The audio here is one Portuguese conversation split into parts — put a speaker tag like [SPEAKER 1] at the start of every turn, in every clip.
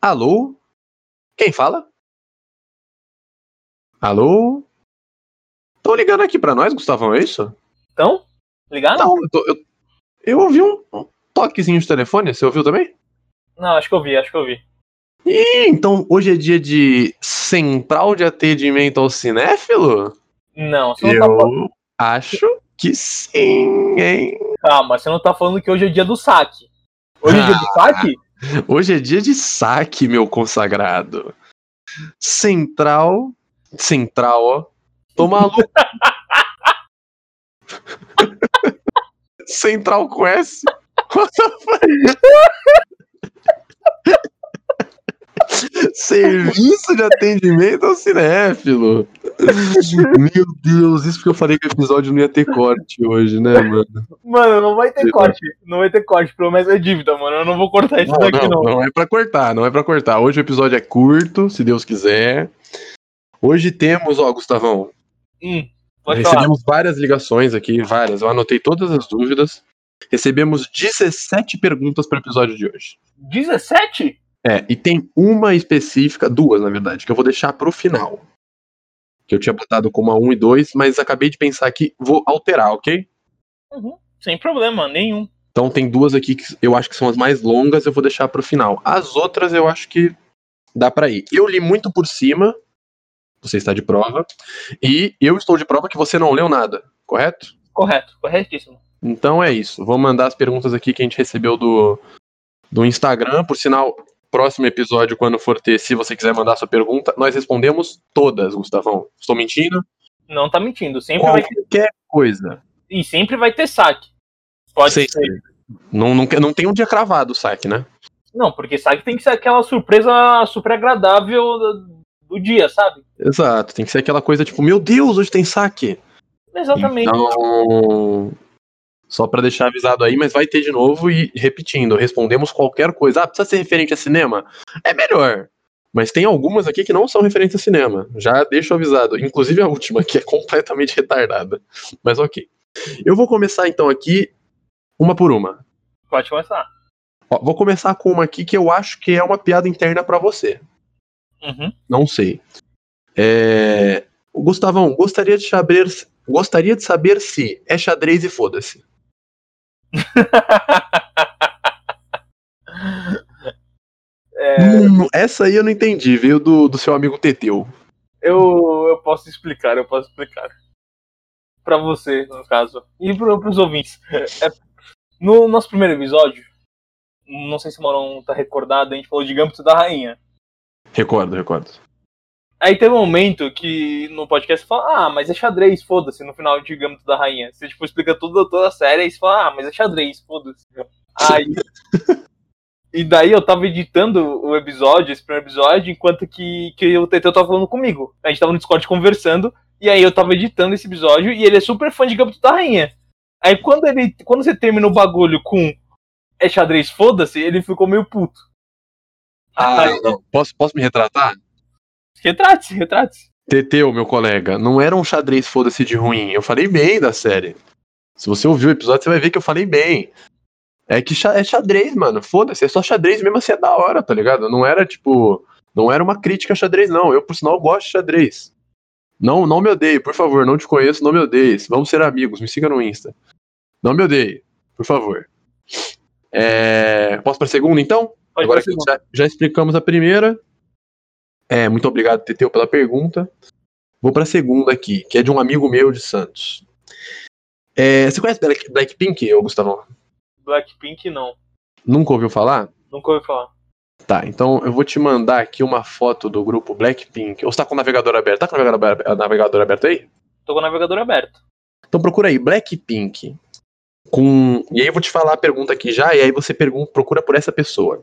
[SPEAKER 1] Alô? Quem fala? Alô? Tô ligando aqui pra nós, Gustavão, é isso?
[SPEAKER 2] Então? Ligado?
[SPEAKER 1] Não, eu, tô- eu, eu ouvi um, toquezinho de telefone, você ouviu também?
[SPEAKER 2] Não, acho que eu vi, acho que eu vi.
[SPEAKER 1] Ih, então hoje é dia de Central de Atendimento ao Cinéfilo?
[SPEAKER 2] Não, você não tá falando.
[SPEAKER 1] Eu acho que sim, hein?
[SPEAKER 2] Calma, você não tá falando que hoje é dia do saque. Hoje é dia do saque?
[SPEAKER 1] Hoje é dia de saque, meu consagrado. Central. Central, ó. Tô maluco. Central com S. What the fuck? Serviço de atendimento ao cinéfilo. Meu Deus, isso porque eu falei que o episódio não ia ter corte hoje, né, mano?
[SPEAKER 2] Mano, não vai ter
[SPEAKER 1] Sim.
[SPEAKER 2] corte. Não vai ter corte, promessa é dívida, mano. Eu não vou cortar isso
[SPEAKER 1] Não,
[SPEAKER 2] daqui,
[SPEAKER 1] não,
[SPEAKER 2] não.
[SPEAKER 1] não é pra cortar, não é pra cortar. Hoje o episódio é curto, se Deus quiser. Hoje temos, ó, Gustavão,
[SPEAKER 2] Hum, pode falar.
[SPEAKER 1] recebemos várias ligações aqui, várias. Eu anotei todas as dúvidas. Recebemos 17 perguntas para o episódio de hoje.
[SPEAKER 2] 17?
[SPEAKER 1] É, e tem uma específica, duas na verdade, que eu vou deixar pro final. Que eu tinha botado como a 1 e 2, mas acabei de pensar aqui, vou alterar, ok?
[SPEAKER 2] Uhum. Sem problema, nenhum.
[SPEAKER 1] Então tem duas aqui que eu acho que são as mais longas, eu vou deixar pro final. As outras eu acho que dá pra ir. Eu li muito por cima, você está de prova, e eu estou de prova que você não leu nada, correto?
[SPEAKER 2] Correto, corretíssimo.
[SPEAKER 1] Então é isso. Vou mandar as perguntas aqui que a gente recebeu do, do Instagram. Por sinal, próximo episódio, quando for ter, se você quiser mandar sua pergunta, nós respondemos todas, Gustavão. Estou mentindo?
[SPEAKER 2] Não tá mentindo. Sempre vai ter.
[SPEAKER 1] Qualquer coisa.
[SPEAKER 2] E sempre vai ter saque. Pode
[SPEAKER 1] Sempre.
[SPEAKER 2] ser.
[SPEAKER 1] Não, não, não tem um dia cravado o saque, né?
[SPEAKER 2] Não, porque saque tem que ser aquela surpresa super agradável do, do dia, sabe?
[SPEAKER 1] Exato. Tem que ser aquela coisa tipo, meu Deus, hoje tem saque.
[SPEAKER 2] Exatamente.
[SPEAKER 1] Então, só pra deixar avisado aí, mas vai ter de novo e repetindo, respondemos qualquer coisa. Ah, precisa ser referente a cinema? É melhor. Mas tem algumas aqui que não são referentes a cinema. Já deixo avisado. Inclusive a última, que é completamente retardada. Mas ok. Eu vou começar então aqui, uma por uma.
[SPEAKER 2] Pode começar.
[SPEAKER 1] Ó, vou começar com uma aqui que eu acho que é uma piada interna pra você.
[SPEAKER 2] Uhum.
[SPEAKER 1] Não sei. É... Gustavão, gostaria de saber, gostaria de saber se é xadrez e foda-se.
[SPEAKER 2] É,
[SPEAKER 1] Hum, essa aí eu não entendi, veio do, do seu amigo Teteu.
[SPEAKER 2] eu, eu posso explicar, eu posso explicar. Pra você, no caso. E pro, pros ouvintes. É, no nosso primeiro episódio, não sei se o Moron tá recordado, a gente falou de Gambito da Rainha.
[SPEAKER 1] Recordo, recordo.
[SPEAKER 2] Aí teve um momento que no podcast você fala, ah, mas é xadrez, foda-se, no final de Gambito da Rainha. Você tipo, explica tudo, toda a série, aí você fala, ah, mas é xadrez, foda-se. Aí. e daí eu tava editando o episódio, esse primeiro episódio, enquanto que, que o Teteu tava falando comigo. A gente tava no Discord conversando, e aí eu tava editando esse episódio, e ele é super fã de Gambito da Rainha. Aí quando ele. Quando você termina o bagulho com é xadrez, foda-se, ele ficou meio puto.
[SPEAKER 1] Ah,
[SPEAKER 2] Aí,
[SPEAKER 1] não. Posso, posso me retratar?
[SPEAKER 2] Retrate-se, retrate-se.
[SPEAKER 1] Teteu, meu colega, não era um xadrez foda-se de ruim. Eu falei bem da série. Se você ouviu o episódio, você vai ver que eu falei bem. É que é xadrez, mano. Foda-se, é só xadrez mesmo assim é da hora, tá ligado? Não era tipo. Não era uma crítica a xadrez, não. Eu, por sinal, gosto de xadrez. Não, não me odeie, por favor. Não te conheço, não me odeie. Vamos ser amigos, me siga no Insta. Não me odeie, por favor. É, Posso pra segunda, então?
[SPEAKER 2] Pode
[SPEAKER 1] Agora que já, já explicamos a primeira. É, muito obrigado, Teteu, pela pergunta. Vou pra segunda aqui, que é de um amigo meu de Santos. É, você conhece Black, Blackpink, Gustavão?
[SPEAKER 2] Blackpink não.
[SPEAKER 1] Nunca ouviu falar?
[SPEAKER 2] Nunca ouvi falar.
[SPEAKER 1] Tá, então eu vou te mandar aqui uma foto do grupo Blackpink. Ou você tá com o navegador aberto? Tá com o navegador, aberto- navegador aberto aí?
[SPEAKER 2] Tô com o navegador aberto.
[SPEAKER 1] Então procura aí, Blackpink. Com... E aí eu vou te falar a pergunta aqui já, e aí você pergunta, procura por essa pessoa.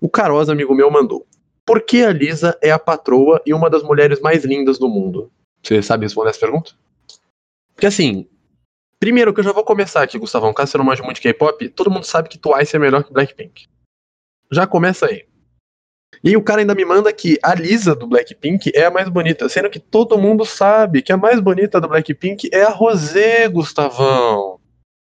[SPEAKER 1] O Caroz, amigo meu, mandou. Por que a Lisa é a patroa e uma das mulheres mais lindas do mundo? Você sabe responder essa pergunta? Porque assim, primeiro que eu já vou começar aqui, Gustavão, caso você não manje muito de K-pop, todo mundo sabe que Twice é melhor que Blackpink. Já começa aí. E aí o cara ainda me manda que a Lisa do Blackpink é a mais bonita, sendo que todo mundo sabe que a mais bonita do Blackpink é a Rosé, Gustavão.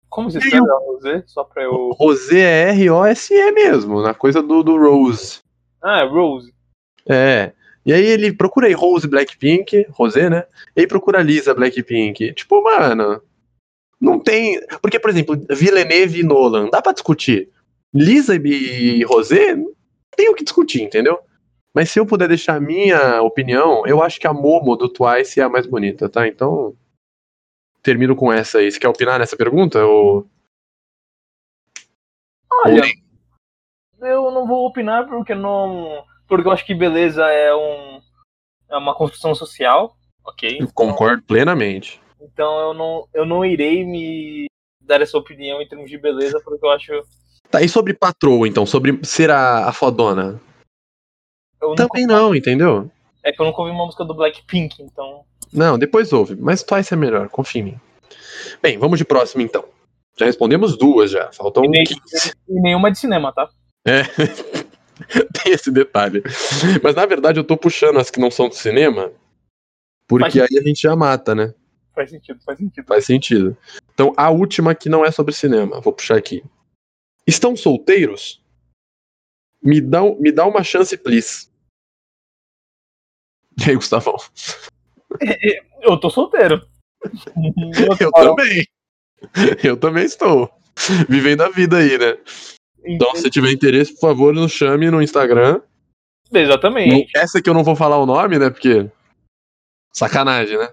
[SPEAKER 2] Como você escreve a Rosé? Só pra eu.
[SPEAKER 1] Rosé é R-O-S-E mesmo, na coisa do, do Rose.
[SPEAKER 2] Ah, Rose.
[SPEAKER 1] É. E aí ele procura aí Rose Blackpink, Rosé, né? E aí procura Lisa Blackpink. Tipo, mano, não tem. Porque, por exemplo, Villeneuve e Nolan, dá pra discutir. Lisa e Rosé, não tem o que discutir, entendeu? Mas se eu puder deixar a minha opinião, eu acho que a Momo do Twice é a mais bonita, tá? Então. Termino com essa aí. Você quer opinar nessa pergunta? Ou...
[SPEAKER 2] Olha, eu não vou opinar porque não. Porque eu acho que beleza é um. É uma construção social, ok?
[SPEAKER 1] Eu concordo plenamente.
[SPEAKER 2] Então eu não, eu não irei me dar essa opinião em termos de beleza, porque eu acho.
[SPEAKER 1] Tá, e sobre patroa, então? Sobre ser a, a fodona?
[SPEAKER 2] Eu nunca-
[SPEAKER 1] Também não, entendeu?
[SPEAKER 2] É que eu nunca ouvi uma música do Blackpink, então.
[SPEAKER 1] Não, depois ouve. Mas Twice é melhor, confia em mim. Bem, vamos de próximo então. Já respondemos duas já. Faltam
[SPEAKER 2] E, nem-
[SPEAKER 1] 15.
[SPEAKER 2] e nenhuma de cinema, tá?
[SPEAKER 1] É. Tem esse detalhe. Mas na verdade eu tô puxando as que não são do cinema. Porque aí a gente já mata, né?
[SPEAKER 2] Faz sentido, faz sentido.
[SPEAKER 1] Faz sentido. Então a última que não é sobre cinema. Vou puxar aqui. Estão solteiros? Me dá, me dá uma chance, please. E aí, Gustavão?
[SPEAKER 2] Eu tô solteiro.
[SPEAKER 1] Eu também. Eu também estou. Vivendo a vida aí, né? Então, se tiver interesse, por favor, nos chame no Instagram. Não-
[SPEAKER 2] Exatamente.
[SPEAKER 1] essa que eu não vou falar o nome, né? Porque. Sacanagem, né?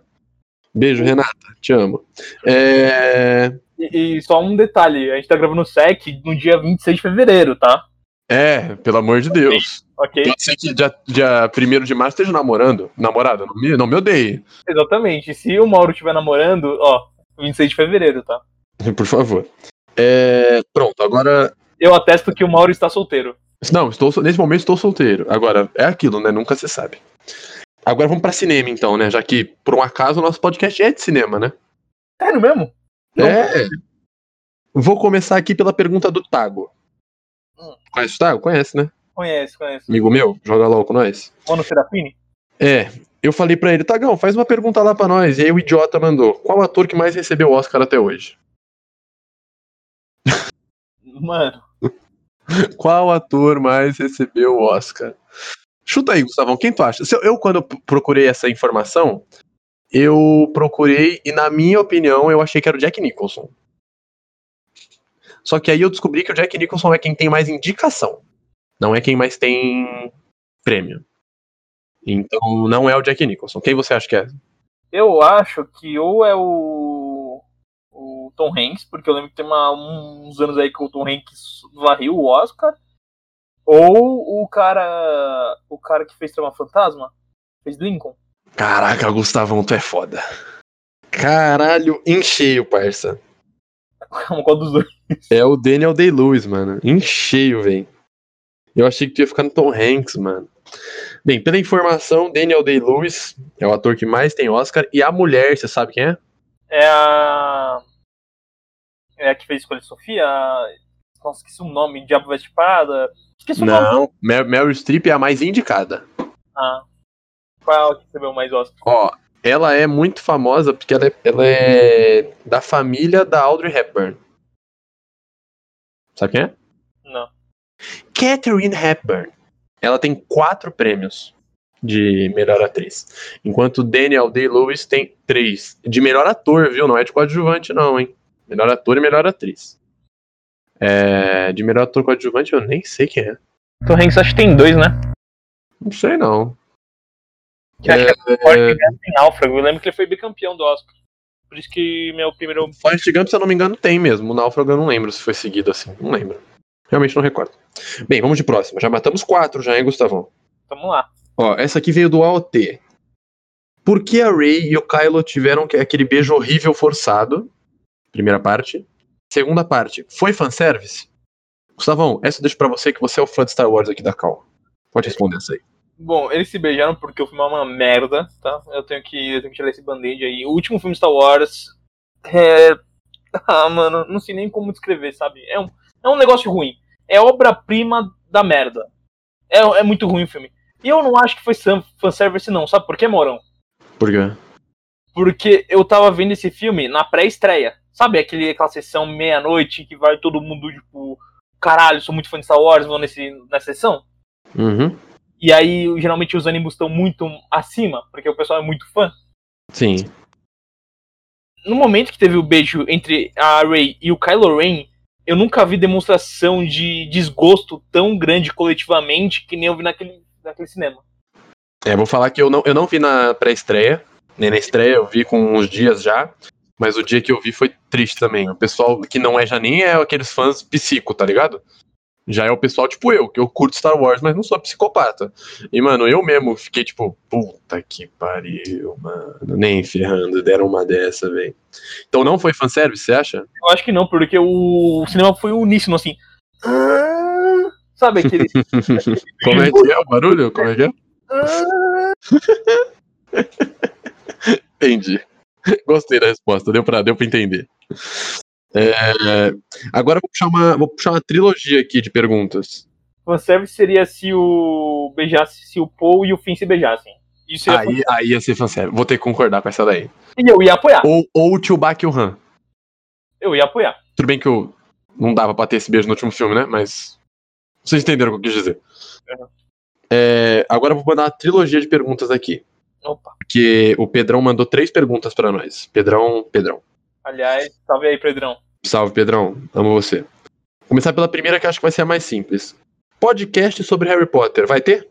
[SPEAKER 1] Beijo, Renata. Te amo. É.
[SPEAKER 2] E, e só um detalhe: a gente tá gravando o SEC no dia 26 de fevereiro, tá?
[SPEAKER 1] É, pelo amor de Deus.
[SPEAKER 2] Ok?
[SPEAKER 1] Pode ser que dia, dia 1 de março esteja namorando. Namorada, não me, não me odeie.
[SPEAKER 2] Exatamente. Se o Mauro estiver namorando, ó, 26 de fevereiro, tá?
[SPEAKER 1] Por favor. É, pronto, agora.
[SPEAKER 2] Eu atesto que o Mauro está solteiro.
[SPEAKER 1] Não, estou, nesse momento estou solteiro. Agora, é aquilo, né? Nunca se sabe. Agora vamos pra cinema, então, né? Já que, por um acaso, o nosso podcast é de cinema, né?
[SPEAKER 2] Sério mesmo? Não.
[SPEAKER 1] É. Vou começar aqui pela pergunta do Tago.
[SPEAKER 2] Hum.
[SPEAKER 1] Conhece o Tago? Conhece, né?
[SPEAKER 2] Conhece, conhece.
[SPEAKER 1] Amigo meu, joga LOL com nós.
[SPEAKER 2] Mano Serafini?
[SPEAKER 1] É, eu falei pra ele, Tagão, faz uma pergunta lá pra nós. E aí o idiota mandou: qual ator que mais recebeu Oscar até hoje?
[SPEAKER 2] Mano,
[SPEAKER 1] Qual ator mais recebeu o Oscar? Chuta aí, Gustavão, quem tu acha? Eu, eu, quando procurei essa informação, eu procurei e, na minha opinião, eu achei que era o Jack Nicholson. Só que aí eu descobri que o Jack Nicholson é quem tem mais indicação, não é quem mais tem prêmio. Então não é o Jack Nicholson. Quem você acha que é?
[SPEAKER 2] eu acho que ou é o. O Tom Hanks, porque eu lembro que tem uma- uns anos aí que o Tom Hanks varreu o Oscar. Ou o cara. O cara que fez Trama Fantasma? Fez Lincoln.
[SPEAKER 1] Caraca, Gustavão, tu é foda. Caralho, em cheio, parça.
[SPEAKER 2] Qual dos dois?
[SPEAKER 1] É o Daniel Day-Lewis, mano. Em cheio, velho. Eu achei que tu ia ficar no Tom Hanks, mano. Bem, pela informação, Daniel Day-Lewis é o ator que mais tem Oscar. E a mulher, você sabe quem é?
[SPEAKER 2] É a. É a que fez Escolha de Sofia? Nossa, esqueci o nome. Diabo Veste Prada. Esqueci o nome.
[SPEAKER 1] Não, Mer Meryl Streep é a mais indicada.
[SPEAKER 2] Ah. Qual que recebeu mais Oscar?
[SPEAKER 1] Ó, ela é muito famosa porque ela é, ela é da família da Audrey Hepburn. Sabe quem é?
[SPEAKER 2] Não.
[SPEAKER 1] Catherine Hepburn. Ela tem quatro prêmios de melhor atriz. Enquanto Daniel Day-Lewis tem três. De melhor ator, viu? Não é de coadjuvante, não, hein? Melhor ator e melhor atriz. É, de melhor ator coadjuvante eu nem sei quem é.
[SPEAKER 2] Tom Hanks acho que tem dois, né?
[SPEAKER 1] Não sei, não.
[SPEAKER 2] Que acho que é Forte Gump em Náufrago. Eu lembro que ele foi bicampeão do Oscar. Por isso que meu primeiro.
[SPEAKER 1] Forrest Gump, se eu não me engano, tem mesmo. O Náufrago eu não lembro se foi seguido assim. Não lembro. Realmente não recordo. Bem, vamos de próxima. Já matamos quatro já, hein, Gustavão?
[SPEAKER 2] Vamos lá.
[SPEAKER 1] Ó, essa aqui veio do AOT. Por que a Ray e o Kylo tiveram que- aquele beijo horrível forçado? Primeira parte. Segunda parte. Foi fanservice? Gustavão, essa eu deixo pra você que você é o fã de Star Wars aqui da Cal. Pode responder essa aí.
[SPEAKER 2] Bom, eles se beijaram porque o filme é uma merda, tá? Eu tenho que, eu tenho que tirar esse band-aid aí. O último filme Star Wars é. Ah, mano, não sei nem como descrever, sabe? É um, é um negócio ruim. É obra-prima da merda. É, é muito ruim o filme. E eu não acho que foi fan- fanservice, não. Sabe por quê, Morão?
[SPEAKER 1] Por quê?
[SPEAKER 2] Porque eu tava vendo esse filme na pré-estreia. Sabe aquele, aquela sessão meia-noite que vai todo mundo, tipo, caralho, sou muito fã de Star Wars, vou nesse, nessa sessão?
[SPEAKER 1] Uhum.
[SPEAKER 2] E aí, geralmente, os ânimos estão muito acima, porque o pessoal é muito fã.
[SPEAKER 1] Sim.
[SPEAKER 2] No momento que teve o beijo entre a Rey e o Kylo Ren, eu nunca vi demonstração de desgosto tão grande coletivamente que nem eu vi naquele, naquele cinema.
[SPEAKER 1] É, vou falar que eu não, eu não vi na pré-estreia, nem na estreia, eu vi com uns dias já. Mas o dia que eu vi foi triste também. O pessoal que não é já nem é aqueles fãs psico, tá ligado? Já é o pessoal tipo eu, que eu curto Star Wars, mas não sou psicopata. E, mano, eu mesmo fiquei tipo, puta que pariu, mano. Nem ferrando, deram uma dessa, velho. Então não foi fanservice, você acha?
[SPEAKER 2] Eu acho que não, porque o cinema foi uníssono, assim. Ah, Sabe aquele.
[SPEAKER 1] Como é que é o barulho? Como é que é?
[SPEAKER 2] Ah,
[SPEAKER 1] Entendi. Gostei da resposta, deu pra, deu pra entender. É, agora eu vou puxar, uma, vou puxar uma trilogia aqui de perguntas.
[SPEAKER 2] Fanservice seria se o beijasse, se o Paul e o Finn se beijassem. Isso ia
[SPEAKER 1] Aí, aí ia ser fanservice. Vou ter que concordar com essa daí.
[SPEAKER 2] E eu ia apoiar.
[SPEAKER 1] Ou, ou o Chewbacca e o Han.
[SPEAKER 2] Eu ia apoiar.
[SPEAKER 1] Tudo bem que eu não dava pra ter esse beijo no último filme, né? Mas. Vocês entenderam o que eu quis dizer.
[SPEAKER 2] Uhum.
[SPEAKER 1] É, agora eu vou mandar uma trilogia de perguntas aqui.
[SPEAKER 2] Opa.
[SPEAKER 1] Porque o Pedrão mandou três perguntas pra nós. Pedrão, Pedrão.
[SPEAKER 2] Aliás, salve aí, Pedrão.
[SPEAKER 1] Salve, Pedrão. Amo você. Vou começar pela primeira, que acho que vai ser a mais simples. Podcast sobre Harry Potter, vai ter?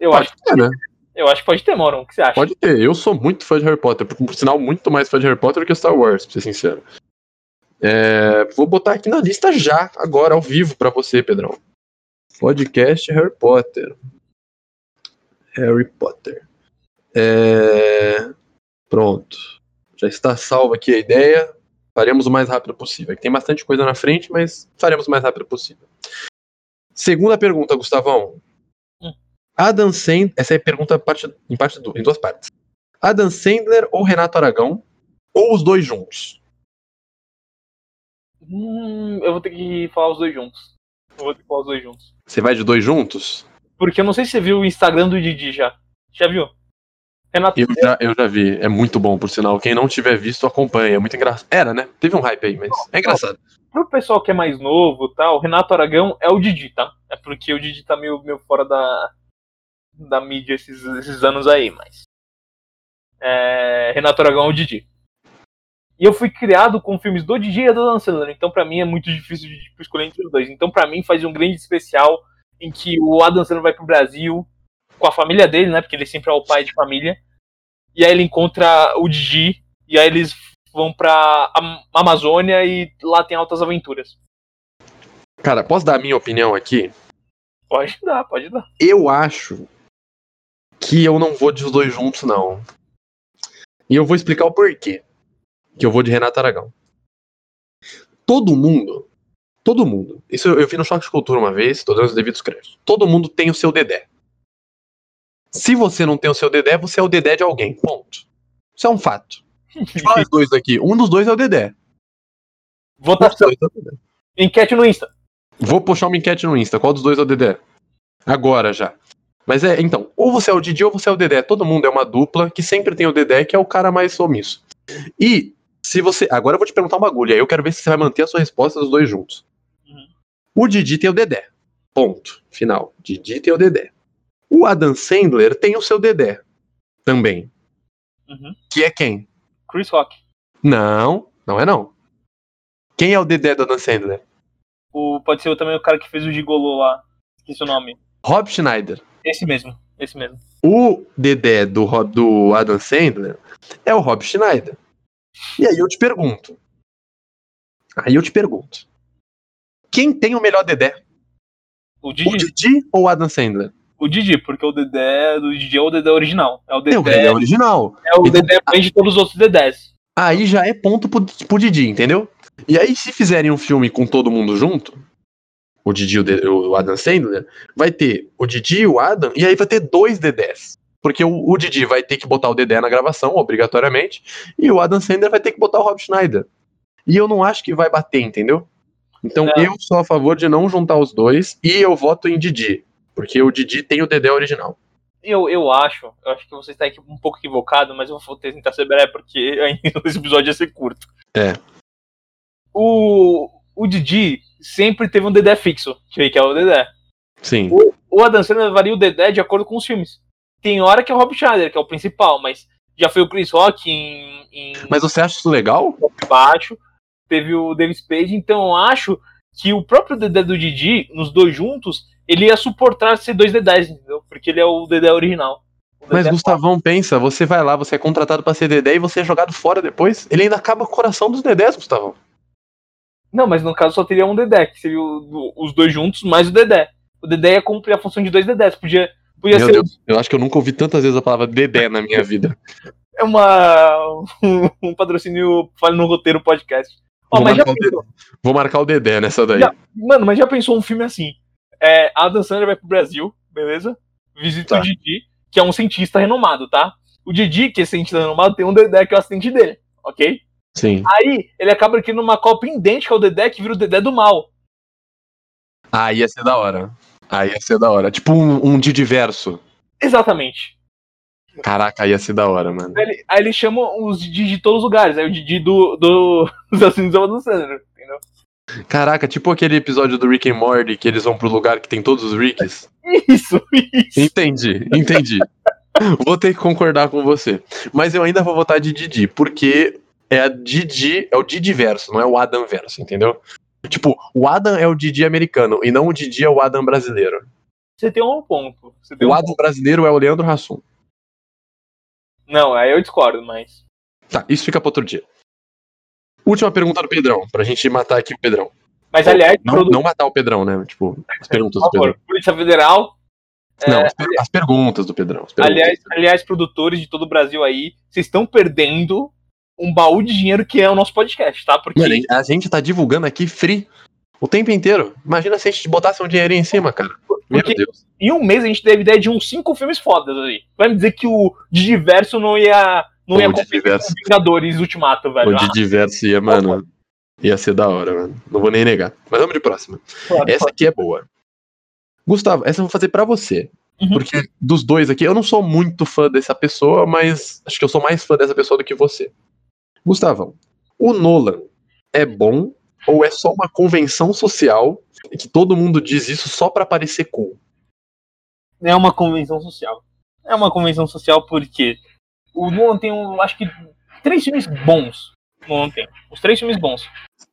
[SPEAKER 2] Eu
[SPEAKER 1] Pode
[SPEAKER 2] acho,
[SPEAKER 1] ter, né?
[SPEAKER 2] eu acho que pode ter, Moron. O que você acha?
[SPEAKER 1] Pode ter. Eu sou muito fã de Harry Potter. Por, por sinal, muito mais fã de Harry Potter do que Star Wars, pra ser sincero. É, vou botar aqui na lista já, agora, ao vivo, pra você, Pedrão. Podcast Harry Potter. Harry Potter. É, Pronto. Já está salva aqui a ideia. Faremos o mais rápido possível. Aqui Tem bastante coisa na frente, mas faremos o mais rápido possível. Segunda pergunta, Gustavão.
[SPEAKER 2] Hum.
[SPEAKER 1] Adam Sandler. Essa é a pergunta parte- em, parte du- em duas partes. Adam Sandler ou Renato Aragão? Ou os dois juntos?
[SPEAKER 2] Hum, eu vou ter que falar os dois juntos. Eu vou ter que falar os dois juntos.
[SPEAKER 1] Você vai de dois juntos?
[SPEAKER 2] Porque eu não sei se você viu o Instagram do Didi já. Já viu? Renato,
[SPEAKER 1] Eu já, eu já vi. É muito bom, por sinal. Quem não tiver visto, acompanha. É muito engraçado. Era, né? Teve um hype aí, mas é engraçado.
[SPEAKER 2] pro pessoal que é mais novo tal, Renato Aragão é o Didi, tá? É porque o Didi tá meio, meio fora da, da mídia esses, esses anos aí, mas. É, Renato Aragão é o Didi. E eu fui criado com filmes do Didi e do Dan Sandler, então pra mim é muito difícil de tipo, escolher entre os dois. Então pra mim faz um grande especial em que o Adam Sandler vai pro Brasil com a família dele, né? Porque ele sempre é o pai de família. E aí ele encontra o Didi e aí eles vão pra Am- Amazônia e lá tem altas aventuras.
[SPEAKER 1] Cara, posso dar a minha opinião aqui?
[SPEAKER 2] Pode dar, pode dar.
[SPEAKER 1] Eu acho que eu não vou de os dois juntos, não. E eu vou explicar o porquê. Que eu vou de Renato Aragão. Todo mundo, todo mundo, isso eu, eu vi no Choque de Cultura uma vez, tô dando os devidos créditos. Todo mundo tem o seu Dedé. Se você não tem o seu Dedé, você é o Dedé de alguém. Ponto. Isso é um fato. Fala os dois aqui. Um dos dois é o Dedé. Um dos
[SPEAKER 2] Votação.
[SPEAKER 1] dois é o Dedé.
[SPEAKER 2] Enquete no Insta.
[SPEAKER 1] Vou puxar uma enquete no Insta. Qual dos dois é o Dedé? Agora já. Mas é, então, ou você é o Didi ou você é o Dedé. Todo mundo é uma dupla que sempre tem o Dedé, que é o cara mais omisso. E se você. Agora eu vou te perguntar um bagulho, aí eu quero ver se você vai manter a sua resposta dos dois juntos.
[SPEAKER 2] Uhum.
[SPEAKER 1] O Didi tem o Dedé. Ponto. Final. Didi tem o Dedé. O Adam Sandler tem o seu Dedé. Também.
[SPEAKER 2] Uhum.
[SPEAKER 1] Que é quem?
[SPEAKER 2] Chris Rock.
[SPEAKER 1] Não, não é não. Quem é o Dedé do Adam Sandler?
[SPEAKER 2] O, pode ser também o cara que fez o Gigolô lá. Esqueci o nome.
[SPEAKER 1] Rob Schneider.
[SPEAKER 2] Esse mesmo. Esse mesmo.
[SPEAKER 1] O Dedé do, Rob- do Adam Sandler é o Rob Schneider. E aí eu te pergunto. Aí eu te pergunto. Quem tem o melhor Dedé?
[SPEAKER 2] O
[SPEAKER 1] O
[SPEAKER 2] Didi.
[SPEAKER 1] Didi ou o Adam Sandler?
[SPEAKER 2] O Didi, porque o Dedé do Didi é o Dedé original. É o
[SPEAKER 1] É o Dedé
[SPEAKER 2] Dedé.
[SPEAKER 1] original.
[SPEAKER 2] É o
[SPEAKER 1] Então-
[SPEAKER 2] Dedé mãe de todos os outros Dedés.
[SPEAKER 1] Aí já é ponto pro, pro Didi, entendeu? E aí, se fizerem um filme com todo mundo junto, o Didi e o, Adam Sandler, vai ter o Didi e o Adam, e aí vai ter dois Dedés. Porque o, o Didi vai ter que botar o Dedé na gravação, obrigatoriamente, e o Adam Sandler vai ter que botar o Rob Schneider. E eu não acho que vai bater, entendeu? Então
[SPEAKER 2] Não.
[SPEAKER 1] eu sou a favor de não juntar os dois, e eu voto em Didi. Porque o Didi tem o Dedé original.
[SPEAKER 2] Eu, eu acho, eu acho que você está um pouco equivocado, mas eu vou tentar ser breve porque ainda esse episódio ia ser curto.
[SPEAKER 1] É.
[SPEAKER 2] O, o Didi sempre teve um Dedé fixo, que é o Dedé.
[SPEAKER 1] Sim.
[SPEAKER 2] O Adam Sandler varia o Dedé de acordo com os filmes. Tem hora que é o Rob Schneider, que é o principal, mas já foi o Chris Rock em, em
[SPEAKER 1] Mas você acha isso legal?
[SPEAKER 2] baixo, teve o David Spade, então eu acho que o próprio Dedé do Didi, nos dois juntos, ele ia suportar ser dois Dedés, entendeu? Porque ele é o Dedé original. O
[SPEAKER 1] Mas
[SPEAKER 2] Dedé-
[SPEAKER 1] Gustavão, pensa, você vai lá, você é contratado pra ser Dedé e você é jogado fora depois. Ele ainda acaba com o coração dos Dedés, Gustavão.
[SPEAKER 2] Não, mas no caso só teria um Dedé, que seria o- os dois juntos mais o Dedé. O Dedé ia cumprir a função de dois Dedés. Podia, podia
[SPEAKER 1] Meu
[SPEAKER 2] ser
[SPEAKER 1] Deus, eu acho que eu nunca ouvi tantas vezes a palavra Dedé na minha vida.
[SPEAKER 2] uma, um patrocínio Fale no Roteiro podcast. Ó,
[SPEAKER 1] Vou
[SPEAKER 2] mas já
[SPEAKER 1] marcar o
[SPEAKER 2] pensou,
[SPEAKER 1] Vou marcar o Dedé nessa daí.
[SPEAKER 2] Já. mano, mas já pensou um filme assim? É, Adam Sandler vai pro Brasil, beleza? Visita
[SPEAKER 1] Tá.
[SPEAKER 2] o Didi, que é um cientista renomado, tá? O Didi, que é cientista renomado, tem um Dedé que é o assistente dele, ok?
[SPEAKER 1] Sim.
[SPEAKER 2] Aí ele acaba criando uma cópia idêntica ao Dedé que vira o Dedé do mal.
[SPEAKER 1] Ah, ia ser da hora. Ah, ia ser da hora. Tipo um, um Didiverso.
[SPEAKER 2] Exatamente.
[SPEAKER 1] Caraca, ia ser da hora, mano.
[SPEAKER 2] Aí ele, aí ele chama os Didi de todos os lugares. Aí o Didi do, do, dos assassinos do Adam Sandler?
[SPEAKER 1] Caraca, tipo aquele episódio do Rick and Morty que eles vão pro lugar que tem todos os Ricks.
[SPEAKER 2] Isso, isso.
[SPEAKER 1] Entendi, entendi. vou ter que concordar com você. Mas eu ainda vou votar de Didi, porque é a Didi, é o Didi verso, não é o Adam verso, entendeu? Tipo, o Adam é o Didi americano e não o Didi é o Adam brasileiro.
[SPEAKER 2] Você tem um ponto. Você tem
[SPEAKER 1] O
[SPEAKER 2] um
[SPEAKER 1] Adam brasileiro é o Leandro Hassum.
[SPEAKER 2] Não, aí eu discordo, mas.
[SPEAKER 1] Tá, isso fica pra outro dia. Última pergunta do Pedrão, pra gente matar aqui o Pedrão.
[SPEAKER 2] Mas aliás,
[SPEAKER 1] Não,
[SPEAKER 2] produ-
[SPEAKER 1] não matar o Pedrão, né? Tipo, as perguntas do Pedrão.
[SPEAKER 2] Polícia Federal,
[SPEAKER 1] Não, as, per- as perguntas do Pedrão. as perguntas.
[SPEAKER 2] aliás, aliás, produtores de todo o Brasil aí, vocês estão perdendo um baú de dinheiro que é o nosso podcast, tá? Porque
[SPEAKER 1] Mano, a gente tá divulgando aqui free o tempo inteiro. Imagina se a gente botasse um dinheirinho em cima, cara. Meu
[SPEAKER 2] Porque-
[SPEAKER 1] Deus.
[SPEAKER 2] em um mês a gente teve ideia de uns cinco filmes fodas aí. Vai me dizer que o de diverso não ia. Não
[SPEAKER 1] O
[SPEAKER 2] ia
[SPEAKER 1] de
[SPEAKER 2] competir
[SPEAKER 1] diverso.
[SPEAKER 2] com Vingadores Ultimato, velho.
[SPEAKER 1] O de diverso ia, mano. Ia ser da hora, mano. Não vou nem negar. Mas vamos de próxima.
[SPEAKER 2] Ah,
[SPEAKER 1] Essa aqui é boa. Gustavo, essa eu vou fazer pra você.
[SPEAKER 2] Uhum.
[SPEAKER 1] Porque dos dois aqui, eu não sou muito fã dessa pessoa, mas acho que eu sou mais fã dessa pessoa do que você. Gustavão, o Nolan é bom ou é só uma convenção social que todo mundo diz isso só pra parecer cool?
[SPEAKER 2] É uma convenção social. É uma convenção social porque o Nolan tem, um, acho que, três filmes bons. O Nolan tem. Os três filmes bons.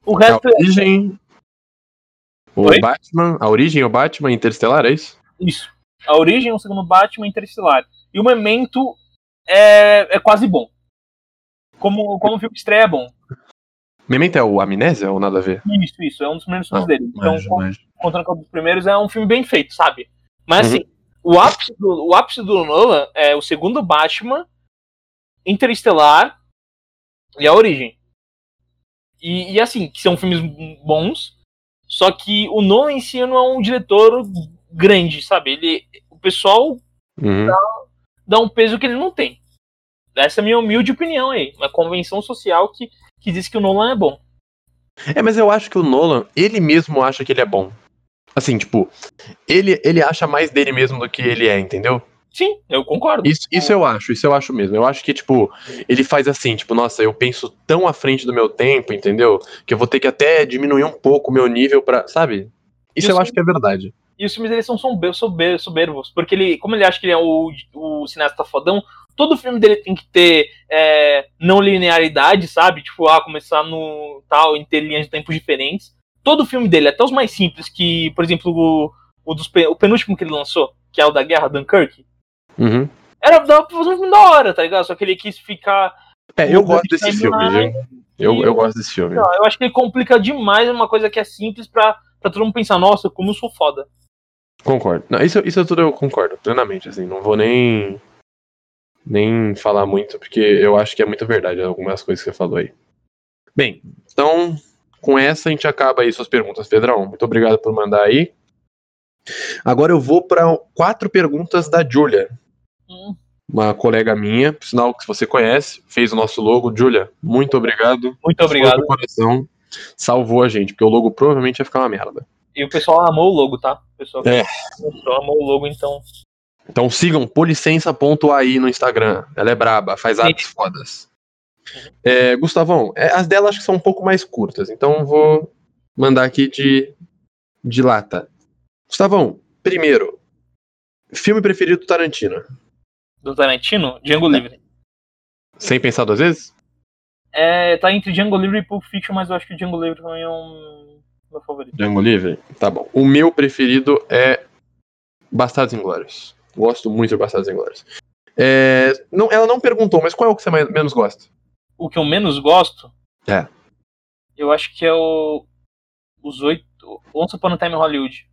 [SPEAKER 2] O
[SPEAKER 1] A
[SPEAKER 2] resto é
[SPEAKER 1] origem. O
[SPEAKER 2] Oi?
[SPEAKER 1] Batman. A origem, o Batman Interestelar, é isso?
[SPEAKER 2] isso. A Origem, o segundo Batman, Interestelar. E o Memento é, é quase bom. Como, como o filme estreia é bom.
[SPEAKER 1] Memento é o Amnésia ou nada a ver?
[SPEAKER 2] Isso, isso. É um dos primeiros filmes
[SPEAKER 1] Ah,
[SPEAKER 2] dele. Então,
[SPEAKER 1] Manjo,
[SPEAKER 2] con-
[SPEAKER 1] manjo.
[SPEAKER 2] contando com um dos primeiros, é um filme bem feito, sabe? Mas
[SPEAKER 1] Uhum.
[SPEAKER 2] assim, o ápice do, o ápice do Nolan é o segundo Batman, Interestelar e a Origem. E, e, assim, que são filmes bons, só que o Nolan em si não é um diretor grande, sabe? Ele, o pessoal
[SPEAKER 1] Uhum.
[SPEAKER 2] dá um peso que ele não tem. Essa é a minha humilde opinião aí. Uma convenção social que, que diz que o Nolan é bom.
[SPEAKER 1] É, mas eu acho que o Nolan, ele mesmo acha que ele é bom. Assim, tipo, ele, ele acha mais dele mesmo do que ele é, entendeu?
[SPEAKER 2] Sim, eu concordo.
[SPEAKER 1] Isso, isso eu acho, isso eu acho mesmo. Eu acho que, tipo, ele faz assim, tipo, nossa, eu penso tão à frente do meu tempo, entendeu? Que eu vou ter que até diminuir um pouco o meu nível pra. Sabe? Isso
[SPEAKER 2] Isso-
[SPEAKER 1] eu acho que é verdade.
[SPEAKER 2] E os filmes dele são sober- sober- soberbos, porque ele, como ele acha que ele é o, o cineasta fodão, todo filme dele tem que ter é, não linearidade, sabe? Tipo, ah, começar no tal, em ter linhas de tempos diferentes. Todo filme dele, até os mais simples, que, por exemplo, o, o, dos, o penúltimo que ele lançou, que é o da Guerra, Dunkirk,
[SPEAKER 1] Uhum.
[SPEAKER 2] era dava pra fazer um filme da hora, tá ligado? Só que ele quis ficar.
[SPEAKER 1] É, eu gosto desse filme, viu? Eu, eu gosto desse filme.
[SPEAKER 2] Não, eu acho que ele complica demais uma coisa que é simples pra, pra todo mundo pensar, nossa, como eu sou foda.
[SPEAKER 1] Concordo. Não, isso, isso tudo eu concordo, plenamente, assim. Não vou nem. Nem falar muito, porque eu acho que é muito verdade algumas coisas que você falou aí. Bem, então, com essa a gente acaba aí suas perguntas, Pedrão. Muito obrigado por mandar aí. Agora eu vou para quatro perguntas da Julia,
[SPEAKER 2] Hum,
[SPEAKER 1] uma colega minha, por sinal que você conhece, fez o nosso logo. Julia, muito obrigado.
[SPEAKER 2] Muito obrigado.
[SPEAKER 1] Do coração. Salvou a gente, porque o logo provavelmente ia ficar uma merda.
[SPEAKER 2] E o pessoal amou o logo, tá? O pessoal,
[SPEAKER 1] É.
[SPEAKER 2] o pessoal amou o logo, então.
[SPEAKER 1] Então sigam policença.ai no Instagram. Ela é braba, faz artes fodas. É, Gustavão, é, as dela acho que são um pouco mais curtas, então vou mandar aqui de, de lata. Gustavão, Primeiro, filme preferido do Tarantino.
[SPEAKER 2] Do Tarantino, Django Livre.
[SPEAKER 1] Sem pensar duas vezes?
[SPEAKER 2] É, tá entre Django Livre e Pulp Fiction, mas eu acho que Django Livre também é um meu favorito.
[SPEAKER 1] Django Livre? Tá bom. O meu preferido é Bastardos Inglórios. Gosto muito de Bastardos Inglórios. É, não, ela não perguntou, mas qual é o que você mais, menos gosta?
[SPEAKER 2] O que eu menos gosto?
[SPEAKER 1] É.
[SPEAKER 2] Eu acho que é o. Os oito. Once Upon a Time Hollywood.